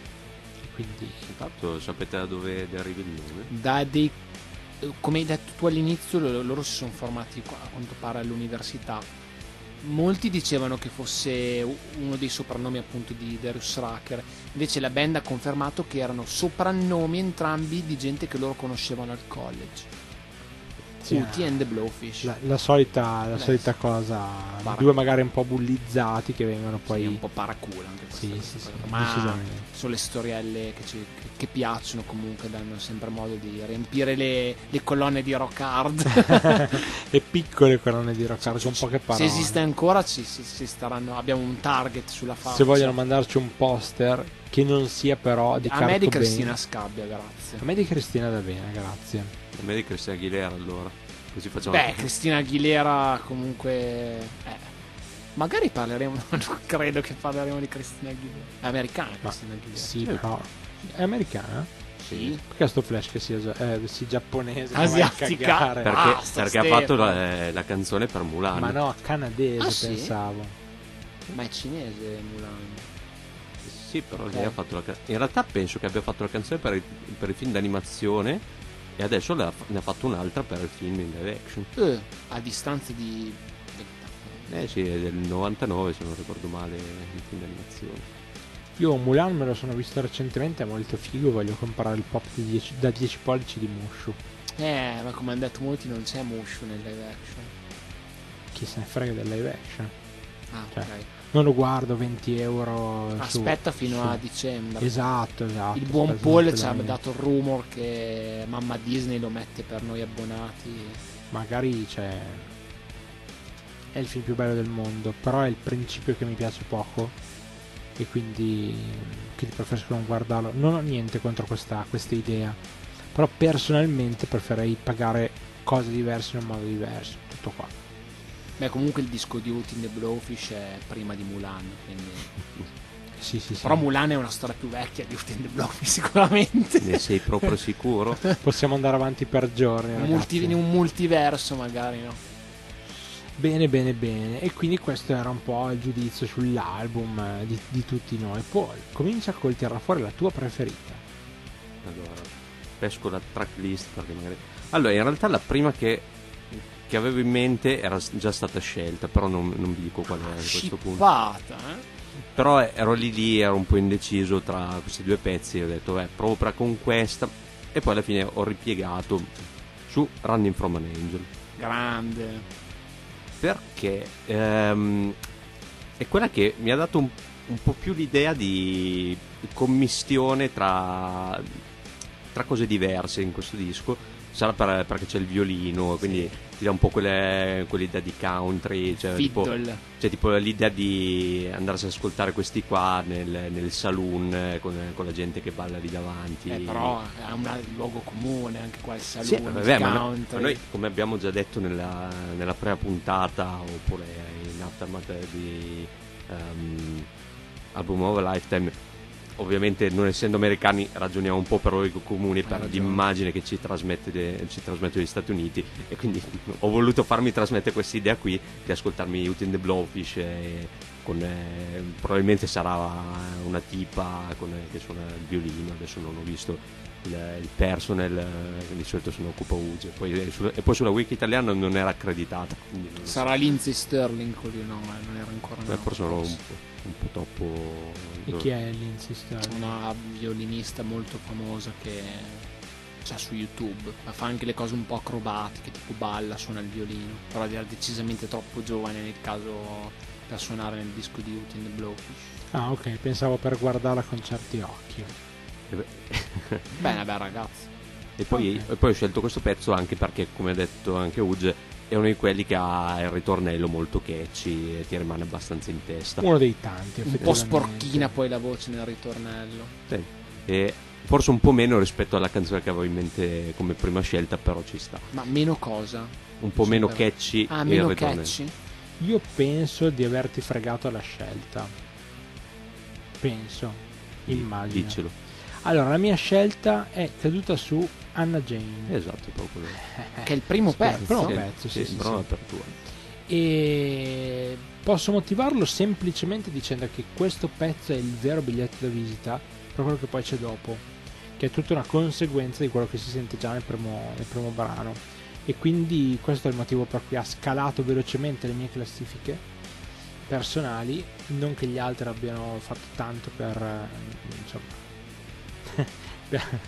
Quindi Intanto sapete da dove deriva il nome? Da dei. Come hai detto tu all'inizio, lo- loro si sono formati a quanto pare all'università. Molti dicevano che fosse uno dei soprannomi appunto di Darius Rucker. Invece la band ha confermato che erano soprannomi entrambi di gente che loro conoscevano al college. Sì, Uti eh, and the Blowfish. la, la solita, la solita sì. cosa, Para- due magari un po' bullizzati che vengono Poi poi... un po' paraculo anche Sì, sì, sì. Ma sono le storielle che, ci- che- che piacciono comunque, danno sempre modo di riempire le, le colonne di rock hard. e piccole colonne di rock hard con poche Se parole. esiste ancora ci, ci- ci staranno, abbiamo un target sulla faccia. Se vogliono mandarci un poster che non sia però di A me di. Cristina Scabbia, grazie. A me di Cristina da bene, grazie. A me di Cristian Aguilera allora. Così facciamo. Beh, Cristina Aguilera comunque... eh, magari parleremo, non credo che parleremo di Cristina Aguilera. È americana Ma Cristina Aguilera. sì, però è americana? Sì. Perché sto flash che sia, eh, sia giapponese? Asiatica. Perché, Ah, perché ha fatto la, la canzone per Mulan. Ma no, canadese Ah, sì? pensavo. Ma è cinese Mulan. Sì, però Ok. lei ha fatto la ca- In realtà penso che abbia fatto la canzone per il, per il film d'animazione e adesso ne ha fatto un'altra per il film in live action. Eh, a distanza di 20 anni. Eh sì, è del 99 se non ricordo male il film d'animazione. Io Mulan me lo sono visto recentemente, è molto figo, voglio comprare il pop di 10 da 10 pollici di Mushu. Eh, ma come hanno detto molti non c'è Mushu nel live action. Chi se ne frega del live action. Ah, Cioè, ok. Non lo guardo 20 euro su- Aspetta fino su- a dicembre. Esatto, esatto. Il buon aspetta Paul ci ha dato il rumor che mamma Disney lo mette per noi abbonati. Magari c'è... È il film più bello del mondo, però è il principio che mi piace poco e quindi che preferisco non guardarlo. Non ho niente contro questa, questa idea, però personalmente preferirei pagare cose diverse in un modo diverso. Tutto qua. Beh, comunque il disco di Out in the Blowfish è prima di Mulan. Quindi... Sì, sì, sì. Però Mulan è una storia più vecchia di Out in the Blowfish, sicuramente. Ne sei proprio sicuro? Possiamo andare avanti per giorni. Un ragazzi. multi- in un multiverso, magari, no? Bene, bene, bene. E quindi questo era un po' il giudizio sull'album eh, di, di tutti noi. Poi comincia a tirare fuori la tua preferita. Allora, pesco la tracklist perché magari... Allora, in realtà la prima che, che avevo in mente era già stata scelta, però non, non vi dico qual è a questo punto. Eh? Però ero lì lì, ero un po' indeciso tra questi due pezzi e ho detto, beh, provo per con questa. E poi alla fine ho ripiegato su Running from an Angel. Grande. Perché ehm, è quella che mi ha dato un, un po' più l'idea di commistione tra, tra cose diverse in questo disco. Sarà per- perché c'è il violino, quindi ti dà un po' quelle- quell'idea di country, cioè tipo, cioè, tipo l'idea di andarsi ad ascoltare questi qua nel, nel saloon eh, con, con la gente che balla lì davanti. Eh, però è un luogo comune anche qua il Sì, saloon, vabbè, il ma, no- country. ma noi, come abbiamo già detto nella, nella prima puntata, oppure in aftermath di ehm, Album of a Lifetime, ovviamente non essendo americani ragioniamo un po' per luogo comune, per l'immagine che ci trasmette, ci trasmette gli Stati Uniti. E quindi ho voluto farmi trasmettere questa idea qui di ascoltarmi Out in the Blowfish e con, eh, probabilmente sarà una tipa con, che suona il violino, adesso non ho visto il, il personal eh, di solito se ne occupa Uge poi, eh, sulla- e poi sulla wiki italiana non era accreditata non so. Sarà Lindsay Sterling quello no, eh, non era ancora Eh, nato, forse ero un po', un po' troppo E chi è Lindsay Sterling? una violinista molto famosa che c'è su YouTube, ma fa anche le cose un po' acrobatiche, tipo balla, suona il violino, però era decisamente troppo giovane nel caso per suonare nel disco di Ut in the Blowfish. Ah, ok, pensavo per guardarla con certi occhi. Bene, beh ragazzi. E poi, Ok. e poi ho scelto questo pezzo anche perché, come ha detto anche Uge, è uno di quelli che ha il ritornello molto catchy e ti rimane abbastanza in testa. Uno dei tanti, Un po' sporchina poi la voce nel ritornello. Sì. E forse un po' meno rispetto alla canzone che avevo in mente come prima scelta, però ci sta. Ma meno cosa? Un po' meno però. catchy Ah, e il meno ritornello. catchy? Io penso di averti fregato la scelta. Penso. Immagino. Diccelo. Allora, la mia scelta è caduta su Anna Jane. Esatto, proprio quello. Che è il primo pezzo. però- Sì, pezzo, sì, sì, sì, sì. apertura. E posso motivarlo semplicemente dicendo che questo pezzo è il vero biglietto da visita per quello che poi c'è dopo, che è tutta una conseguenza di quello che si sente già nel primo, nel primo brano. E quindi questo è il motivo per cui ha scalato velocemente le mie classifiche personali, non che gli altri abbiano fatto tanto per eh, insomma per-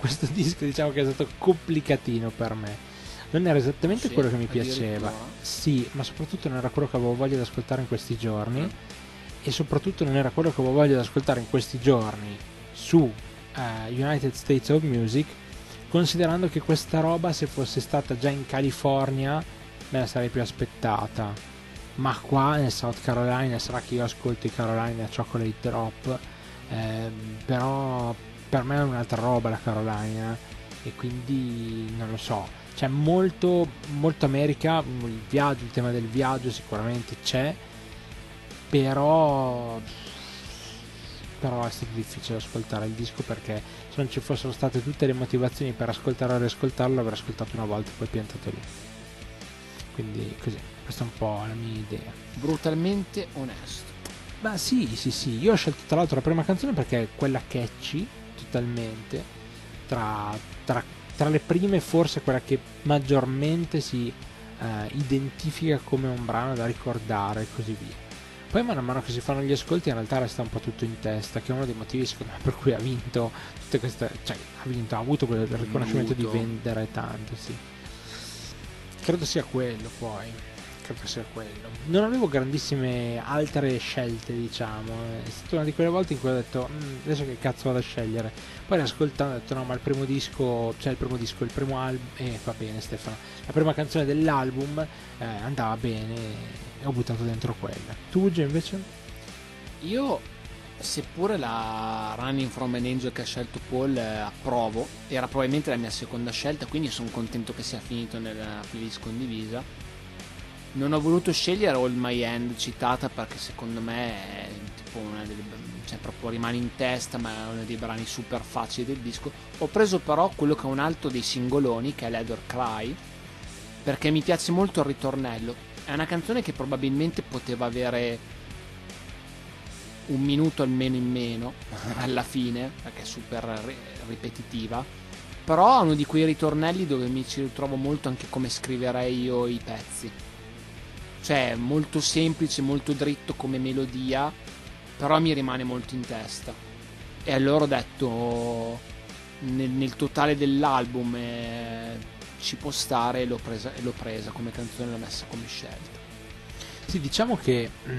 questo disco diciamo che è stato complicatino per me. Non era esattamente Sì, quello che mi piaceva. addirittura. Sì, ma soprattutto non era quello che avevo voglia di ascoltare in questi giorni. Mm. E soprattutto non era quello che avevo voglia di ascoltare in questi giorni su eh, United States of Music. Considerando che questa roba, se fosse stata già in California, me la sarei più aspettata. Ma qua nel South Carolina, sarà che io ascolto i Carolina Chocolate Drop. ehm, però per me è un'altra roba la Carolina. E quindi non lo so c'è molto, molto America, il viaggio, il tema del viaggio sicuramente c'è, però, però è stato difficile ascoltare il disco perché se non ci fossero state tutte le motivazioni per ascoltarlo e riascoltarlo avrei ascoltato una volta e poi piantato lì. Quindi così, questa è un po' la mia idea. Brutalmente onesto. Ma sì, sì, sì, io ho scelto tra l'altro la prima canzone perché è quella catchy totalmente, tra, tra- tra le prime forse quella che maggiormente si eh, identifica come un brano da ricordare e così via. Poi man mano che si fanno gli ascolti in realtà resta un po' tutto in testa, che è uno dei motivi secondo me per cui ha vinto tutte queste, cioè ha vinto, ha avuto quel riconoscimento di vendere tanto, sì. Credo sia quello poi credo sia quello. Non avevo grandissime altre scelte, diciamo. È stata una di quelle volte in cui ho detto, "Mm, adesso che cazzo vado a scegliere? Poi riascoltando ho detto, no, ma il primo disco, cioè il primo disco, il primo album, eh, va bene Stefano, la prima canzone dell'album eh, andava bene e ho buttato dentro quella. Tu, Uge, invece? Io, seppure la Running from an Angel che ha scelto Paul eh, approvo, era probabilmente la mia seconda scelta, quindi sono contento che sia finito nella playlist condivisa. Non ho voluto scegliere All My End citata perché secondo me è tipo una delle cioè proprio rimane in testa, ma è uno dei brani super facili del disco. Ho preso però quello che è un altro dei singoloni, che è Leather Cry, perché mi piace molto il ritornello. È una canzone che probabilmente poteva avere un minuto almeno in meno alla fine, perché è super ri- ripetitiva. Però ha uno di quei ritornelli dove mi ci ritrovo molto anche come scriverei io i pezzi. Cioè, molto semplice, molto dritto come melodia, però mi rimane molto in testa. E allora ho detto, nel, nel totale dell'album eh, ci può stare e l'ho presa, l'ho presa come canzone, l'ho messa come scelta. Sì, diciamo che mh,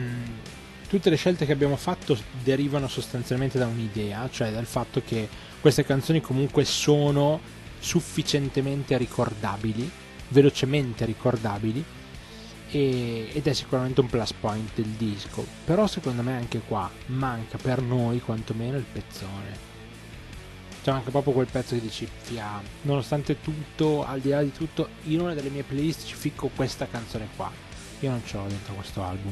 tutte le scelte che abbiamo fatto derivano sostanzialmente da un'idea, cioè dal fatto che queste canzoni comunque sono sufficientemente ricordabili, velocemente ricordabili, e- ed è sicuramente un plus point del disco. Però secondo me anche qua manca per noi quantomeno il pezzone. Cioè manca proprio quel pezzo che dici, fia, nonostante tutto, al di là di tutto, in una delle mie playlist ci ficco questa canzone qua. Io non ce l'ho dentro questo album.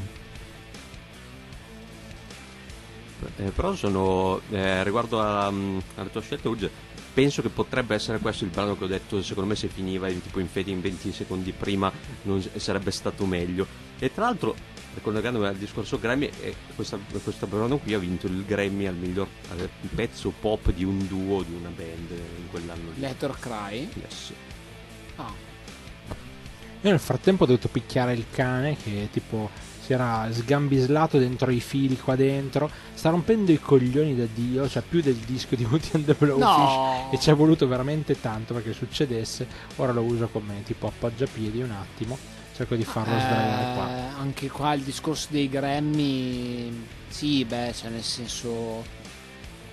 Eh, però sono eh, riguardo alla, mm, alla tua scelta Uge, penso che potrebbe essere questo il brano che ho detto secondo me se finiva in, tipo in fede in 20 secondi prima non sarebbe stato meglio e tra l'altro ricollegandomi al discorso Grammy eh, questa- questo brano qui ha vinto il Grammy al miglior al pezzo pop di un duo di una band in quell'anno lì Letter Cry. Yes. Ah, Io nel frattempo ho dovuto picchiare il cane che tipo si era sgambislato dentro i fili qua dentro, sta rompendo i coglioni da Dio, cioè più del disco di Woody and the Blowfish No! e ci è voluto veramente tanto perché succedesse. Ora lo uso come tipo appoggiapiedi un attimo, cerco di farlo Eh, sdraiare qua. Anche qua il discorso dei Grammy, sì, beh, cioè nel senso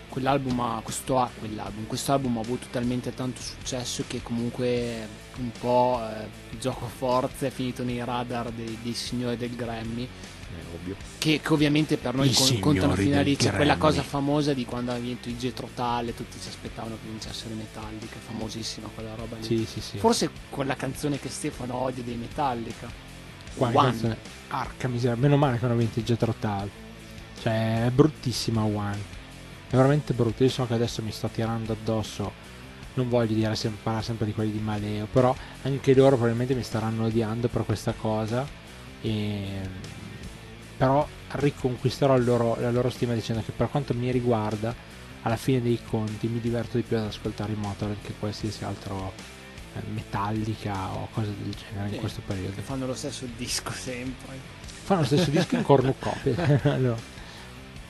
quell'album ha questo, ha- quell'album, questo album ha avuto talmente tanto successo che comunque un po' eh, il gioco forza è finito nei radar dei, dei signori del Grammy È ovvio. che, che ovviamente per noi I con- contano fino a del lì c'è quella cosa famosa di quando ha vinto il Getro Tale tutti si aspettavano che vincessero i Metallica famosissima quella roba lì Sì, sì, sì. forse quella canzone che Stefano odia dei Metallica Qua One. canzone- Arca miseria, meno male che hanno vinto il Jetro Tal. Cioè, è bruttissima One. È veramente brutta. Io so che adesso mi sto tirando addosso. Non voglio dire sempre, parlare sempre di quelli di Maleo, però anche loro probabilmente mi staranno odiando per questa cosa. E... Però riconquisterò loro- la loro stima dicendo che per quanto mi riguarda, alla fine dei conti mi diverto di più ad ascoltare i Motorhead che qualsiasi altro eh, Metallica o cose del genere Sì. in questo periodo. fanno lo stesso disco sempre Fanno lo stesso disco in cornucopie. allora,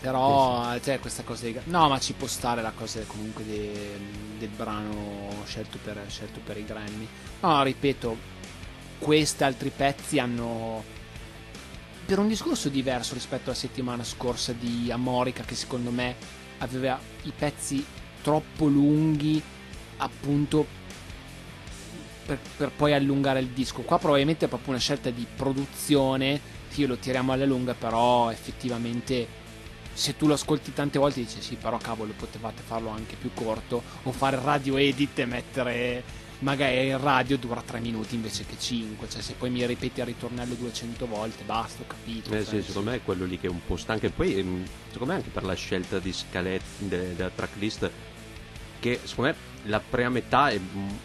Però c'è questa cosa dei... No, ma ci può stare la cosa comunque de- del brano scelto per, scelto per i Grammy. No, ripeto, questi altri pezzi hanno... Per un discorso diverso rispetto alla settimana scorsa di Amorica, che secondo me aveva i pezzi troppo lunghi, appunto, per, per poi allungare il disco. Qua probabilmente è proprio una scelta di produzione, sì, lo tiriamo alla lunga, però effettivamente se tu lo ascolti tante volte dici sì, però cavolo, potevate farlo anche più corto o fare radio edit e mettere magari il radio dura 3 minuti invece che 5, cioè se poi mi ripeti il ritornello 200 volte, basta, ho capito. Eh cioè, sì, secondo me è quello lì che è un po' stanco. E poi, ehm, secondo me, anche per la scelta di scalette de- della tracklist, che secondo me la prima metà è,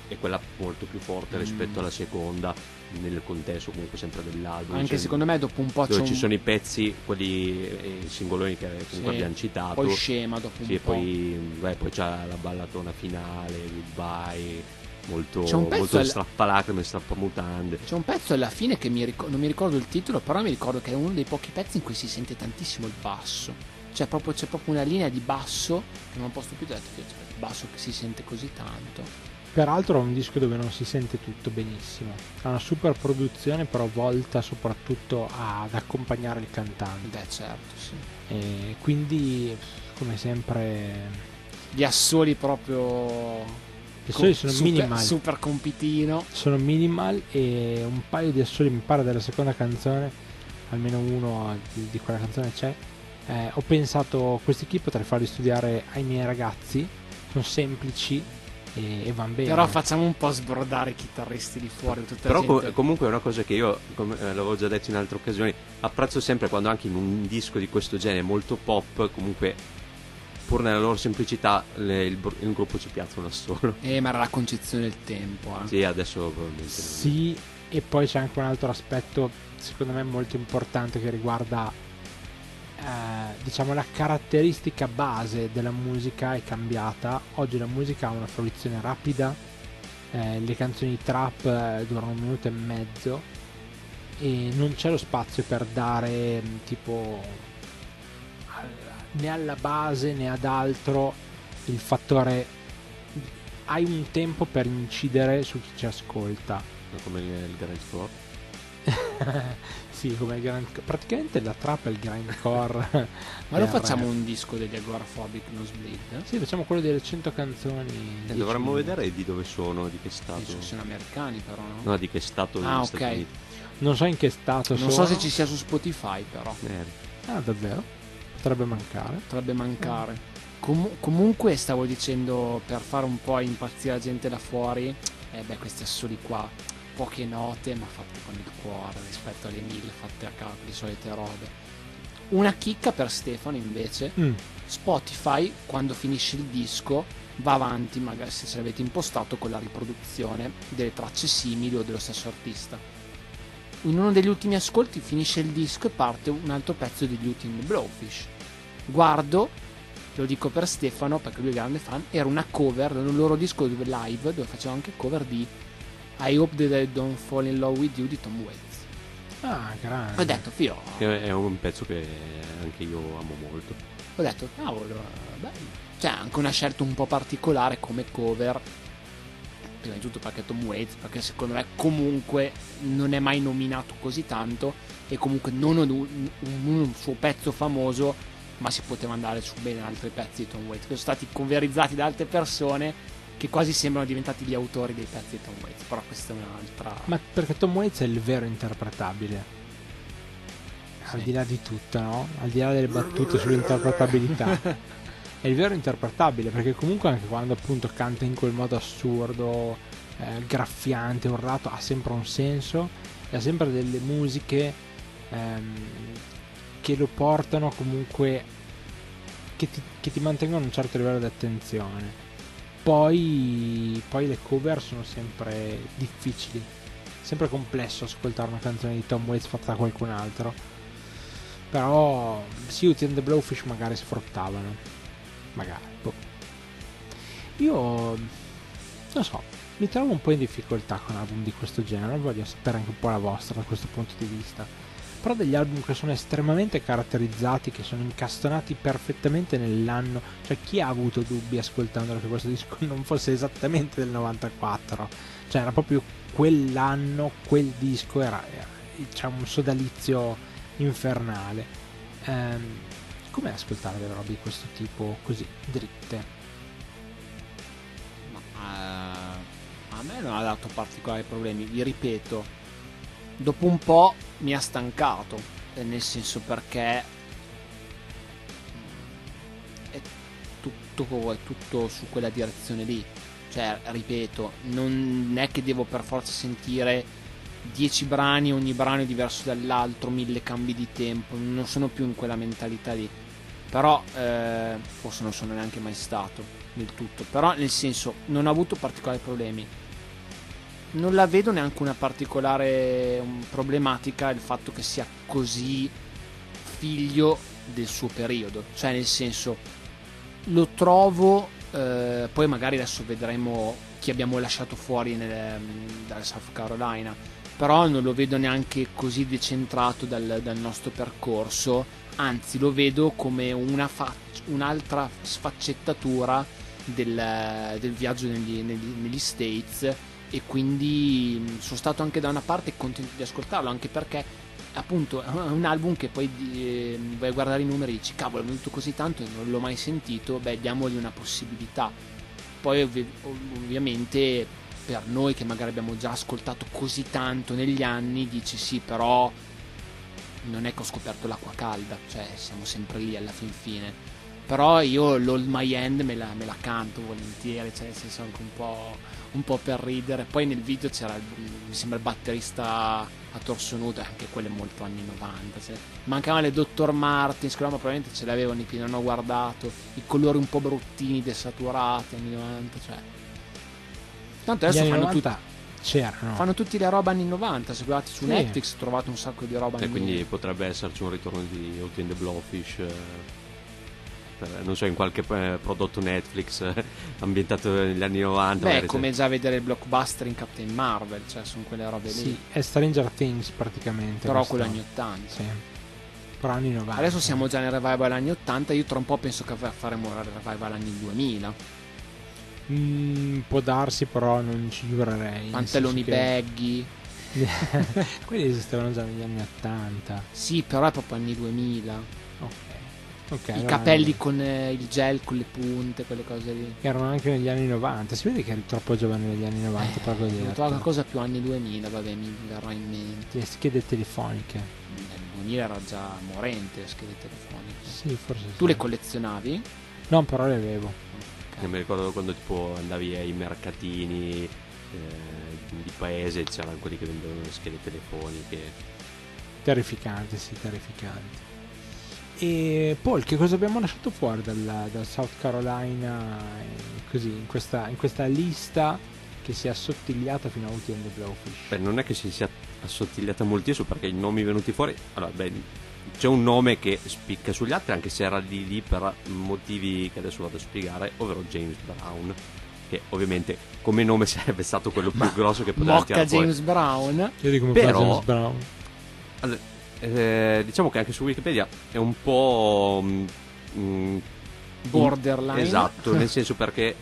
è quella molto più forte Mm. rispetto alla seconda, nel contesto comunque sempre dell'album. Anche Cioè, secondo me dopo un po' c'è dove un ci sono i pezzi, quelli eh, singoloni che comunque Sì. abbiamo citato. poi scema dopo Sì, un po'. poi, beh, poi c'è la ballatona finale, goodbye, molto, C'è un molto al- strappalacrime, strappamutande. C'è un pezzo alla fine che mi ricor- non mi ricordo il titolo, però mi ricordo che è uno dei pochi pezzi in cui si sente tantissimo il basso. Cioè proprio, c'è proprio una linea di basso che non posso più cioè, il basso che si sente così tanto. Peraltro è un disco dove non si sente tutto benissimo. Ha una super produzione, però volta soprattutto ad accompagnare il cantante. Beh certo, sì. E quindi, come sempre, Gli assoli proprio... i suoi sono super, minimal. super compitino. Sono minimal e un paio di assoli mi pare della seconda canzone, almeno uno di, di quella canzone c'è. Eh, ho pensato questi qui potrei farli studiare ai miei ragazzi, sono semplici e, e van bene. Però facciamo un po' sbordare i chitarristi di fuori. Tutta Però gente... co- comunque è una cosa che io, come eh, l'avevo già detto in altre occasioni, apprezzo sempre quando anche in un disco di questo genere molto pop, comunque pur nella loro semplicità le- il, br- il gruppo ci piazza un assolo. Eh, ma era la concezione del tempo. Eh. Sì, adesso probabilmente. non- Sì, e poi c'è anche un altro aspetto, secondo me, molto importante che riguarda, eh, diciamo, la caratteristica base della musica è cambiata. Oggi la musica ha una fruizione rapida, eh, le canzoni trap eh, durano un minuto e mezzo e non c'è lo spazio per dare mh, tipo né alla base né ad altro il fattore hai un tempo per incidere su chi ci ascolta come il, Score. sì come il grand praticamente la trap è il grindcore Ma lo facciamo un disco degli Agoraphobic Nosebleed? sì facciamo quello delle 100 canzoni Eh, 10 dovremmo minuti. vedere di dove sono, di che stato. Che siano americani però, no? No, di che stato Ah, negli Stati ok. Non so in che stato Non so sono se ci sia su Spotify però, Eh, ah davvero potrebbe mancare potrebbe mancare. Comu- comunque stavo dicendo per fare un po' impazzire la gente là fuori, eh beh questi assoli qua, poche note ma fatte con il cuore rispetto alle mille fatte a capo di solite robe. Una chicca per Stefano invece, Mm, Spotify quando finisce il disco va avanti magari se ce l'avete impostato con la riproduzione delle tracce simili o dello stesso artista. In uno degli ultimi ascolti finisce il disco e parte un altro pezzo and the Blowfish. Guardo lo dico per Stefano perché lui è grande fan era una cover del loro disco live dove faceva anche cover di I Hope That I Don't Fall In Love With You di Tom Waits. Ah, grande. Ho detto, fio, Che è un pezzo che anche io amo molto. ho detto, cavolo, bello. Cioè, anche una scelta un po' particolare come cover. Prima di tutto perché Tom Waits, perché secondo me comunque non è mai nominato così tanto e comunque non un, un- un suo pezzo famoso, ma si poteva andare su bene altri pezzi di Tom Waits, che sono stati converizzati da altre persone che quasi sembrano diventati gli autori dei pezzi di Tom Waits, però questa è un'altra... Ma perché Tom Waits è il vero interpretabile. Al Sì. di là di tutto, no? Al di là delle battute sull'interpretabilità. è il vero interpretabile perché comunque anche quando appunto canta in quel modo assurdo, eh, graffiante, urlato, ha sempre un senso e ha sempre delle musiche ehm, che lo portano comunque che ti, che ti mantengono un certo livello di attenzione. Poi, poi le cover sono sempre difficili, sempre complesso ascoltare una canzone di Tom Waits fatta da qualcun altro. Però Beauty and the Blowfish magari si fruttavano. Magari. boh. Io non so, mi trovo un po' in difficoltà con album di questo genere, voglio sapere anche un po' la vostra da questo punto di vista. Però degli album che sono estremamente caratterizzati, che sono incastonati perfettamente nell'anno, cioè chi ha avuto dubbi ascoltandolo che questo disco non fosse esattamente del 94? Cioè era proprio quell'anno, quel disco era, era c'è un sodalizio infernale. Ehm, com'è ascoltare delle robe di questo tipo così dritte? Ma, eh, a me non ha dato particolari problemi, vi ripeto, dopo un po' mi ha stancato, nel senso perché è tutto, è tutto su quella direzione lì. Cioè, ripeto, non è che devo per forza sentire 10 brani, ogni brano è diverso dall'altro, mille cambi di tempo, non sono più in quella mentalità lì. Però, eh, forse non sono neanche mai stato nel tutto. Però, nel senso, non ho avuto particolari problemi. Non la vedo neanche una particolare um, problematica il fatto che sia così figlio del suo periodo. Cioè, nel senso, lo trovo. eh, poi magari adesso vedremo chi abbiamo lasciato fuori nel, dalla South Carolina. Però non lo vedo neanche così decentrato dal, dal nostro percorso. Anzi, lo vedo come fac- un'altra sfaccettatura del, del viaggio negli, negli- negli States. E quindi mh, sono stato anche da una parte contento di ascoltarlo, anche perché appunto è un album che poi eh, vai a guardare i numeri e dici cavolo è venuto così tanto e non l'ho mai sentito beh diamogli una possibilità. Poi ov- ovviamente per noi che magari abbiamo già ascoltato così tanto negli anni dici sì però non è che ho scoperto l'acqua calda cioè siamo sempre lì alla fin fine. Però io l'Old My End me la, me la canto volentieri cioè nel senso anche un po', un po' per ridere poi nel video c'era il- mi sembra il batterista a torso nudo anche quelle molto anni 90 cioè, mancavano le Dr. Martins quello ma probabilmente ce le avevano i piedi non ho guardato i colori un po' bruttini desaturati anni 90 cioè tanto adesso fanno, 90 c'erano. fanno tutti le robe anni 90 se guardate su Sì. Netflix trovate un sacco di roba E anni quindi potrebbe esserci un ritorno di Out in the Blowfish. eh, per- non so, in qualche eh, prodotto Netflix eh, ambientato negli anni 90. beh come già vedere il blockbuster in Captain Marvel cioè sono quelle robe lì Sì, è Stranger Things praticamente. però questo. quello anni 80 Sì. Però anni 90. Adesso siamo già nel revival anni 80, io tra un po' penso che faremo il revival anni 2000. Mm, può darsi, però non ci giurerei. Pantaloni che- baggy. Quelli esistevano già negli anni 80. Sì, però è proprio anni 2000. Ok. Ok. I capelli con eh, il gel, con le punte, quelle cose lì. Erano anche negli anni 90. Si vede che eri troppo giovane negli anni 90 per Devo goderti. trovare qualcosa più anni 2000, vabbè, mi verrà in mente. Le schede telefoniche. Nel 2000 era già morente, schede telefoniche. Sì, forse Tu sì. le collezionavi? No, però le avevo. Ok. Io mi ricordo quando tipo andavi ai mercatini eh, di paese c'erano quelli che vendevano le schede telefoniche. Terrificanti, sì, terrificanti. E Paul, che cosa abbiamo lasciato fuori dal, dal South Carolina eh, così, in questa, in questa lista che si è assottigliata fino a Ulti and the Blowfish? Beh, non è che si sia assottigliata moltissimo perché i nomi venuti fuori. Allora, beh, c'è un nome che spicca sugli altri, anche se era lì lì per motivi che adesso vado a spiegare, ovvero James Brown. che ovviamente come nome sarebbe stato quello più grosso che poteva tirare fuori. James Brown. Io dico come Però- fa James Brown. Allora, eh, diciamo che anche su Wikipedia è un po' mm, mm, Borderline. Esatto, nel senso perché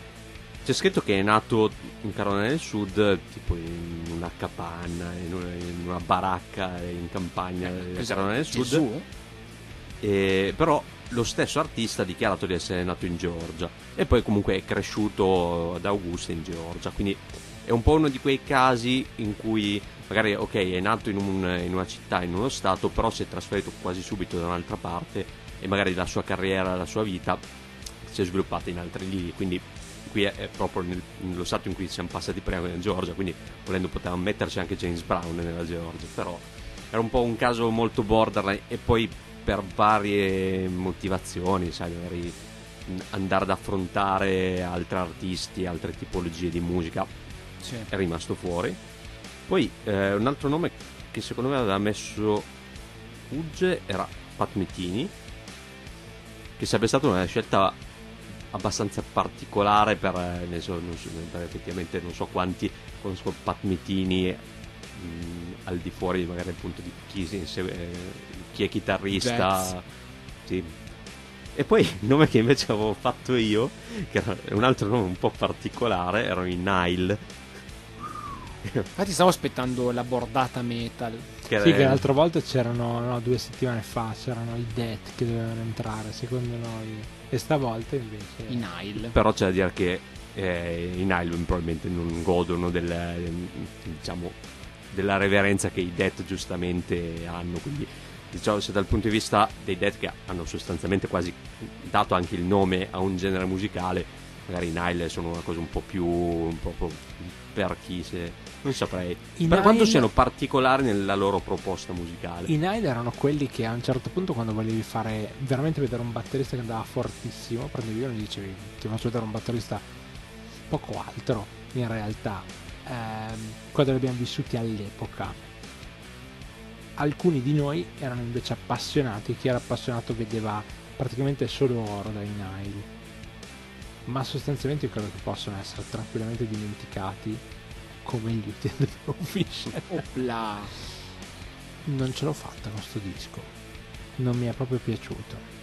c'è scritto che è nato in Carolina del Sud, tipo in una capanna, in una, in una baracca in campagna della Cos'è? Carolina del Sud, Gesù? e- però lo stesso artista ha dichiarato di essere nato in Georgia e poi comunque è cresciuto ad Augusta in Georgia, quindi è un po' uno di quei casi in cui magari ok è nato in, un- in una città, in uno stato, però si è trasferito quasi subito da un'altra parte e magari la sua carriera, la sua vita si è sviluppata in altri lì, quindi qui è, proprio nel- nello stato in cui siamo passati prima in Georgia, quindi volendo potevamo metterci anche James Brown nella Georgia, però era un po' un caso molto borderline e poi per varie motivazioni, sai, magari andare ad affrontare altri artisti, altre tipologie di musica, Sì. è rimasto fuori. Poi eh, un altro nome che secondo me aveva messo Fugge era Pat Metini, che sarebbe stata una scelta abbastanza particolare per, eh, ne so- non so- per effettivamente non so quanti conosco Pat Metini mh, al di fuori magari appunto di chi, insegue- eh, chi è chitarrista. Sì. E poi il nome che invece avevo fatto io, che era un altro nome un po' particolare, erano i Nile. Infatti stavo aspettando la bordata metal. Che Sì, che l'altra volta c'erano, no, due settimane fa, c'erano i Death che dovevano entrare, secondo noi. E stavolta invece... I Nile. Però c'è da dire che eh, i Nile probabilmente non godono del, diciamo, della reverenza che i Death giustamente hanno. Quindi, diciamo, se dal punto di vista dei Death che hanno sostanzialmente quasi dato anche il nome a un genere musicale, magari i Nile sono una cosa un po' più un po' per chi se. Non saprei. I per quanto Nile- siano particolari nella loro proposta musicale. I Nile erano quelli che a un certo punto quando volevi fare veramente vedere un batterista che andava fortissimo, prendevi uno e gli dicevi ti faccio vedere un batterista poco altro in realtà. Ehm, quando li abbiamo vissuti all'epoca. Alcuni di noi erano invece appassionati, chi era appassionato vedeva praticamente solo oro dai Nile. Ma sostanzialmente io credo che possono essere tranquillamente dimenticati come gli and the Blowfish. Opla. Non ce l'ho fatta con sto disco. Non mi è proprio piaciuto.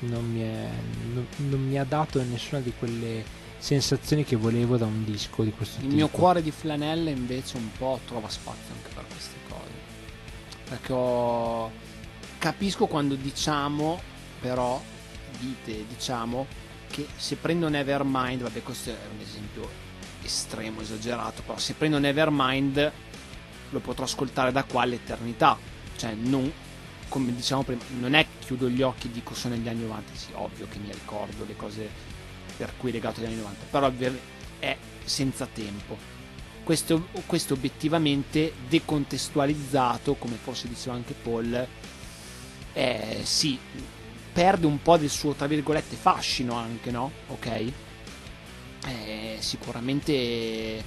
Non mi, è- non- non mi ha dato nessuna di quelle sensazioni che volevo da un disco di questo Il tipo. mio cuore di flanella invece un po' trova spazio anche per queste cose. Perché ho... capisco quando diciamo, però, dite, diciamo, che se prendo Nevermind, vabbè questo è un esempio estremo, esagerato, però se prendo Nevermind lo potrò ascoltare da qua all'eternità. Cioè, non, come diciamo prima, non è chiudo gli occhi e dico sono negli anni 90, sì, ovvio che mi ricordo le cose per cui è legato agli anni 90, però è senza tempo. Questo, questo obiettivamente decontestualizzato, come forse diceva anche Paul, eh, sì, perde un po' del suo, tra virgolette, fascino anche, no? Ok? Eh, sicuramente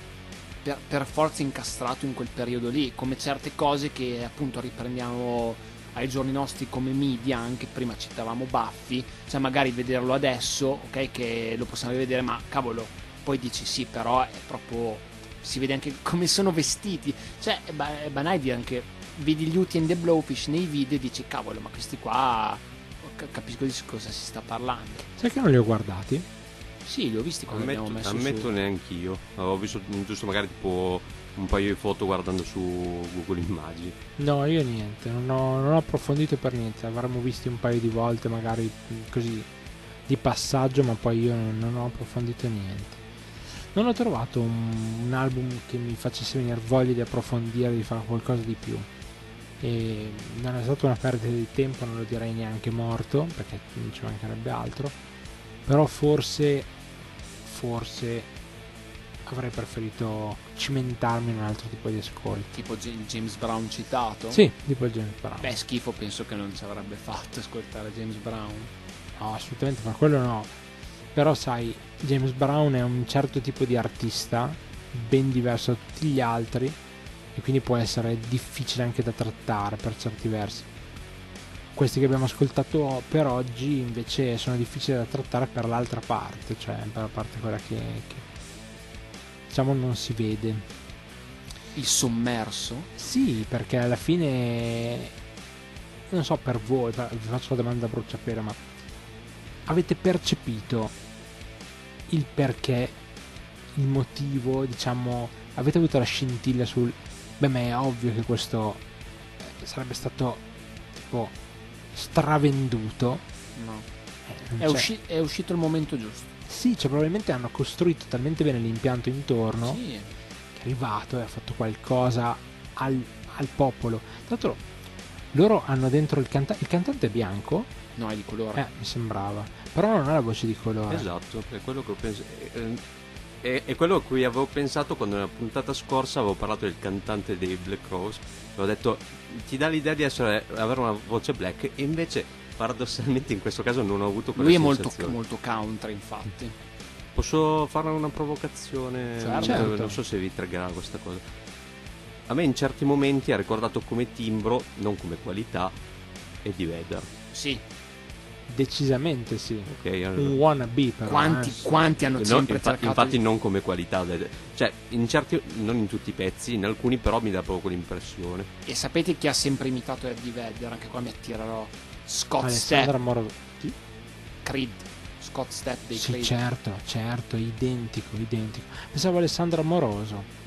per, per forza incastrato in quel periodo lì, come certe cose che appunto riprendiamo ai giorni nostri come media, anche prima citavamo Buffy, cioè magari vederlo adesso, ok, che lo possiamo rivedere, ma cavolo, poi dici sì, però è proprio, si vede anche come sono vestiti, cioè è, ba- è banale dire anche, vedi gli Uti and the Blowfish nei video e dici cavolo, ma questi qua capisco di cosa si sta parlando. Sai che non li ho guardati? Sì, li ho visti quando Ammetto, abbiamo messo ammetto su. neanch'io. Avevo visto giusto magari tipo un paio di foto guardando su Google Immagini. No, io niente, non ho, non ho approfondito per niente. Avremmo visti un paio di volte, magari mh, così di passaggio, ma poi io non, non ho approfondito niente. Non ho trovato un, un album che mi facesse venire voglia di approfondire, di fare qualcosa di più. E non è stata una perdita di tempo, non lo direi neanche morto, perché non ci mancherebbe altro. Però forse, forse avrei preferito cimentarmi in un altro tipo di ascolti. Tipo James Brown citato? Sì, tipo James Brown. Beh, schifo penso che non ci avrebbe fatto ascoltare James Brown. No, assolutamente, ma quello no. Però sai, James Brown è un certo tipo di artista, ben diverso da tutti gli altri, e quindi può essere difficile anche da trattare per certi versi. Questi che abbiamo ascoltato per oggi invece sono difficili da trattare per l'altra parte, cioè per la parte quella che, che- diciamo non si vede. Il sommerso? Sì, perché alla fine non so per voi, vi faccio la domanda a bruciapelo, ma avete percepito il perché, il motivo, diciamo, avete avuto la scintilla sul beh, ma è ovvio che questo eh, sarebbe stato tipo stravenduto. No. Eh, è, usci- è uscito il momento giusto. Sì, cioè probabilmente hanno costruito talmente bene l'impianto intorno Sì. che è arrivato e ha fatto qualcosa al, al popolo. Tra l'altro loro hanno dentro il cantante, il cantante è bianco, No, è di colore. eh, mi sembrava, però non ha la voce di colore. Esatto, è quello che ho pensato. È, è quello a cui avevo pensato quando nella puntata scorsa avevo parlato del cantante dei Black Rose. Avevo detto ti dà l'idea di essere, avere una voce black, e invece paradossalmente in questo caso non ho avuto quella Lui è molto, molto country, infatti. Posso fare una provocazione? Certo. Certo. Non so se vi triggerà questa cosa. A me in certi momenti ha ricordato come timbro, non come qualità, Eddie Vedder. Sì. Decisamente sì. Ok? Un wannabe però. Quanti, eh. quanti hanno No, sempre infa- infatti di- non come qualità, cioè in certi, non in tutti i pezzi, in alcuni però mi dà proprio quell'impressione. E sapete chi ha sempre imitato Eddie Vedder? Anche qua mi attirerò. Scott Alessandra Stepp, Moro. Creed. Scott Stepp dei Sì, Creed. certo, certo, identico, identico. Pensavo Alessandra Moroso.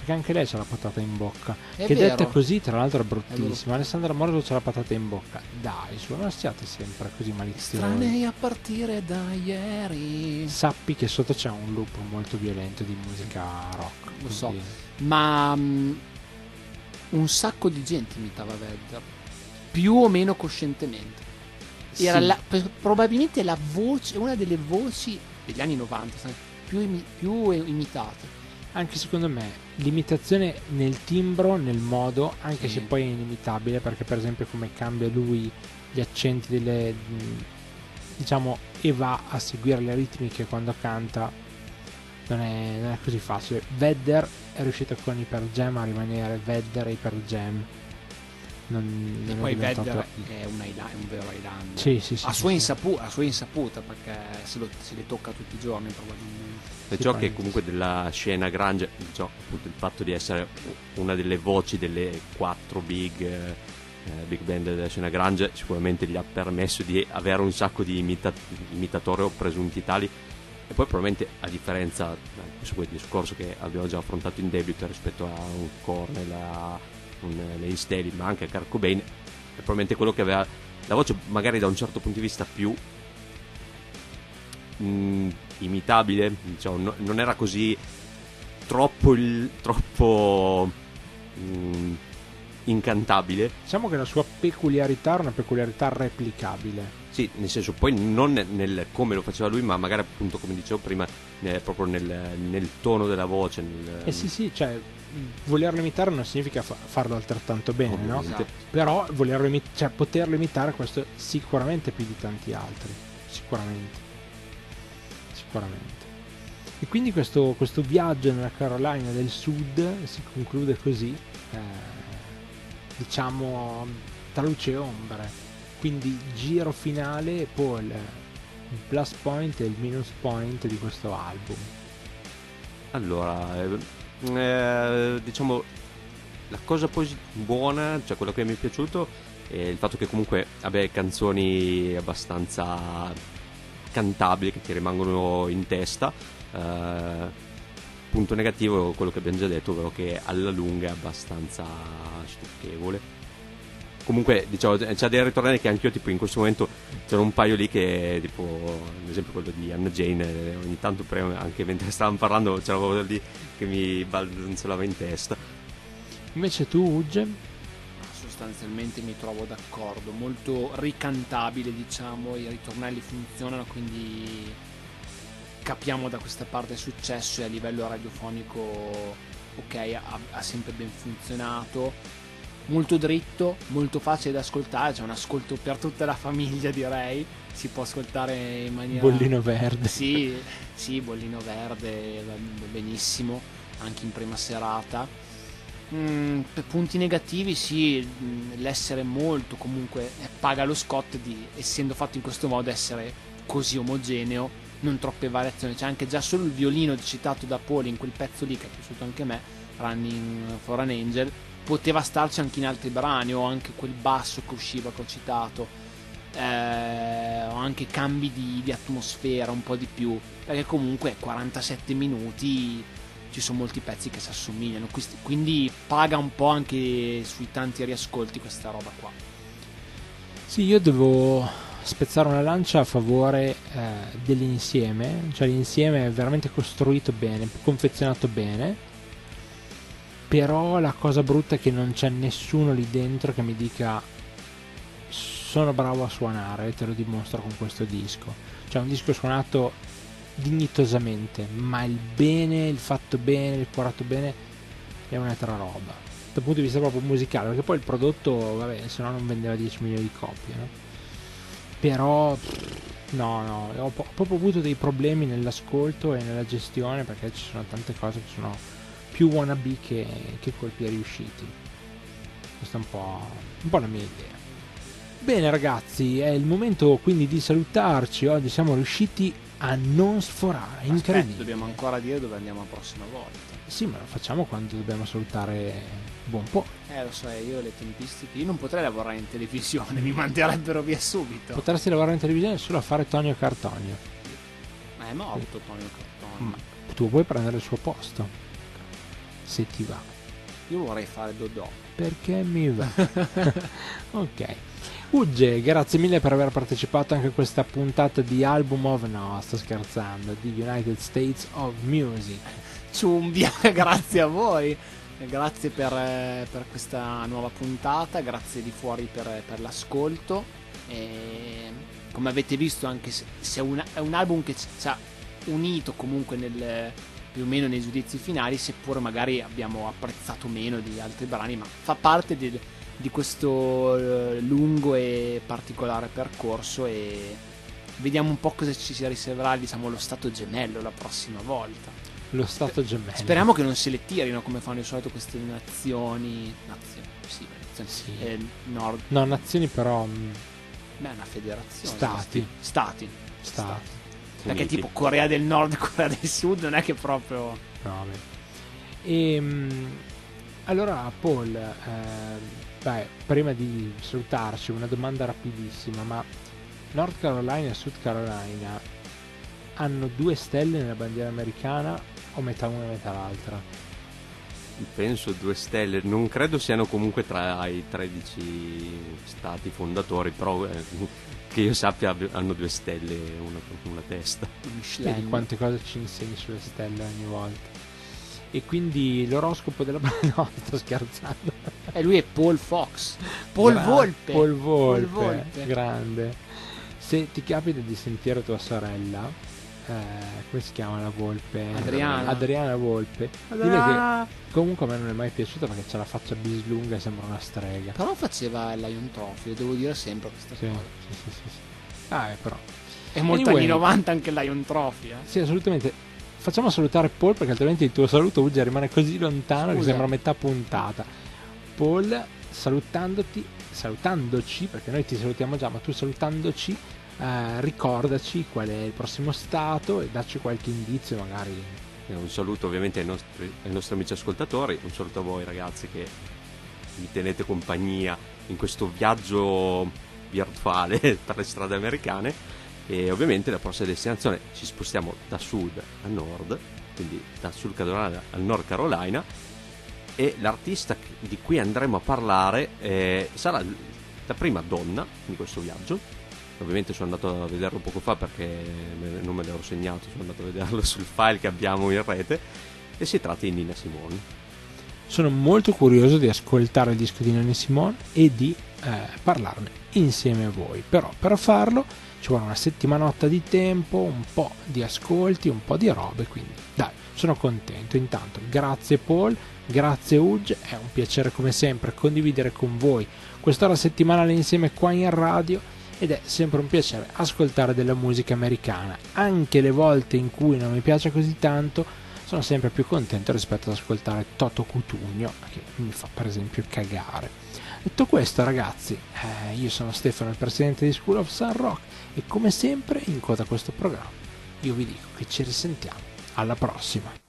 Perché anche lei c'ha la patata in bocca. È che vero. detta così, tra l'altro, è È vero. bruttissima. Alessandra Moroso c'ha la patata in bocca. Dai, su, non siate sempre così maliziosi. Strane a partire da ieri. Sappi che sotto c'è un loop molto violento di musica rock. Lo so. quindi- Ma mm, un sacco di gente imitava Vedder. Più o meno coscientemente. Era Sì. la- probabilmente la voce, una delle voci degli anni 90 sai, più, imi- più imitate. Anche secondo me l'imitazione nel timbro, nel modo, anche Sì. se poi è inimitabile, perché per esempio come cambia lui gli accenti delle diciamo e va a seguire le ritmiche quando canta non è, non è così facile. Vedder è riuscito con Pearl Jam a rimanere Vedder e Pearl Jam. Non, E non poi diventato- Vedder è un, Highlander, un vero Highlander. Sì, sì, sì. a, sì, sua sì. insaputa, a sua insaputa, perché se, lo- se le tocca tutti i giorni probabilmente. E Sì, ciò che poi- comunque della scena grunge, ciò, appunto il fatto di essere una delle voci delle quattro big, eh, big band della scena grunge sicuramente gli ha permesso di avere un sacco di imita- imitatori o presunti tali. E poi probabilmente a differenza, eh, è il discorso che abbiamo già affrontato in debito rispetto a un Cornell, a un Lane Staley, ma anche a Kurt Cobain, è probabilmente quello che aveva la voce magari da un certo punto di vista più mh, imitabile, diciamo, no- non era così troppo, il- troppo mh, incantabile. Diciamo che la sua peculiarità era una peculiarità replicabile. Sì, nel senso, poi non nel come lo faceva lui, ma magari appunto, come dicevo prima, eh, proprio nel, nel tono della voce. Nel, Eh sì, sì, cioè volerlo imitare non significa fa- farlo altrettanto bene, no? Esatto. Però volerlo imi- cioè, poterlo imitare questo sicuramente più di tanti altri. Sicuramente. Sicuramente. E quindi questo, questo viaggio nella Carolina del Sud si conclude così, eh, diciamo tra luce e ombre. Quindi giro finale e poi il, plus point e il minus point di questo album. Allora, eh, eh, diciamo, la cosa posi- buona, cioè quello che mi è piaciuto, è il fatto che comunque abbia canzoni abbastanza cantabili che ti rimangono in testa. Eh, punto negativo è quello che abbiamo già detto, ovvero che alla lunga è abbastanza stucchevole. Comunque, diciamo, c'è dei ritornelli che anch'io, tipo, in questo momento c'era un paio lì che, tipo, ad esempio quello di Anna Jane, eh, ogni tanto, anche mentre stavamo parlando, c'era quello lì che mi balzolava in testa. Invece tu, Ugge, sostanzialmente mi trovo d'accordo, molto ricantabile diciamo, i ritornelli funzionano, quindi capiamo da questa parte il successo e a livello radiofonico ok, ha, ha sempre ben funzionato, molto dritto, molto facile da ascoltare, c'è un ascolto per tutta la famiglia direi, si può ascoltare in maniera... bollino verde. Sì, sì, bollino verde, benissimo, anche in prima serata. Mm, punti negativi, sì, mm, l'essere molto comunque eh, paga lo scotto di, essendo fatto in questo modo, essere così omogeneo non troppe variazioni. C'è anche già solo il violino citato da Paul in quel pezzo lì che è piaciuto anche a me, Running for an Angel. Poteva starci anche in altri brani, o anche quel basso che usciva che ho citato, eh, o anche cambi di, di atmosfera un po' di più, perché comunque 47 minuti ci sono molti pezzi che si assomigliano, quindi paga un po' anche sui tanti riascolti questa roba qua. Sì, io devo spezzare una lancia a favore eh, dell'insieme, cioè l'insieme è veramente costruito bene, confezionato bene, però la cosa brutta è che non c'è nessuno lì dentro che mi dica sono bravo a suonare, te lo dimostro con questo disco. Cioè un disco suonato dignitosamente, ma il bene, il fatto bene, il curato bene è un'altra roba. Dal punto di vista proprio musicale, perché poi il prodotto, vabbè, se no non vendeva 10 milioni di copie, no? Però no, no, ho, ho proprio avuto dei problemi nell'ascolto e nella gestione perché ci sono tante cose che sono più wannabe che, che colpi riusciti. Questa è un po', un po' la mia idea. Bene ragazzi, è il momento quindi di salutarci. Oggi siamo riusciti a non sforare. Incredibile. Aspetta, dobbiamo ancora dire dove andiamo la prossima volta. Sì, ma lo facciamo quando dobbiamo salutare buon po'. Eh, lo so, io le tempistiche. Io non potrei lavorare in televisione, mi manderebbero via subito. Potresti lavorare in televisione solo a fare Tonio Cartonio. Ma è morto Tonio Cartonio. Ma tu puoi prendere il suo posto. Se ti va. Io vorrei fare Dodò. Perché mi va. ok. Ugge, grazie mille per aver partecipato anche a questa puntata di album of no, sto scherzando, di United States of Music. Ciumbia, grazie a voi. Grazie per, per, questa nuova puntata, grazie di fuori per, per l'ascolto. E come avete visto, anche se, se è, un, è, un, album che ci ha unito comunque nel, più o meno nei giudizi finali, seppur magari abbiamo apprezzato meno di altri brani, ma fa parte del di questo eh, lungo e particolare percorso e vediamo un po' cosa ci si riserverà diciamo lo stato gemello la prossima volta. Lo stato gemello. Speriamo che non se le tirino come fanno di solito queste nazioni nazioni sì, nazioni, sì. Eh, nord. No nazioni però mm, beh una federazione. Stati. Stati, stati. stati. perché tipo Corea del Nord e Corea del Sud non è che proprio no, e ehm, allora Paul eh, Beh, prima di salutarci, una domanda rapidissima, ma North Carolina e South Carolina hanno due stelle nella bandiera americana o metà una e metà l'altra? Penso due stelle, non credo siano comunque tra i 13 stati fondatori, però eh, che io sappia hanno due stelle, una, una testa. Vedi quante cose ci insegni sulle stelle ogni volta e quindi l'oroscopo della no sto scherzando. E lui è Paul Fox. Paul Gra- Volpe. Paul Volpe, Paul Volpe grande. Se ti capita di sentire tua sorella eh, come si chiama la Volpe? Adriana. Adriana Volpe. Adriana. che comunque a me non è mai piaciuta perché c'ha la faccia bislunga e sembra una strega. Però faceva il Lion Trophy devo dire sempre questa sì, cosa. sì, sì, sì, sì. ah eh, però. È molto anyway, anni 90 anche il Lion Trophy eh? sì assolutamente facciamo salutare Paul perché altrimenti il tuo saluto Uggia rimane così lontano Scusa. che sembra metà puntata. Paul, salutandoti, salutandoci, perché noi ti salutiamo già, ma tu salutandoci, eh, ricordaci qual è il prossimo stato e dacci qualche indizio magari. Un saluto ovviamente ai nostri, ai nostri amici ascoltatori, un saluto a voi ragazzi che mi tenete compagnia in questo viaggio virtuale per le strade americane e ovviamente la prossima destinazione ci spostiamo da sud a nord, quindi da Sud Carolina al Nord Carolina e l'artista di cui andremo a parlare eh, sarà la prima donna di questo viaggio. Ovviamente sono andato a vederlo poco fa perché non me l'ero segnato, sono andato a vederlo sul file che abbiamo in rete e si tratta di Nina Simone. Sono molto curioso di ascoltare il disco di Nina Simone e di eh, parlarne insieme a voi, però per farlo ci vuole una settimanotta di tempo, un po' di ascolti, un po' di robe, quindi dai, sono contento. Intanto, grazie Paul, grazie Uge, è un piacere come sempre condividere con voi quest'ora settimanale insieme qua in radio ed è sempre un piacere ascoltare della musica americana, anche le volte in cui non mi piace così tanto sono sempre più contento rispetto ad ascoltare Toto Cutugno che mi fa per esempio cagare. Detto questo ragazzi, eh, io sono Stefano, il presidente di School of Sun Rock e come sempre in coda a questo programma io vi dico che ci risentiamo alla prossima.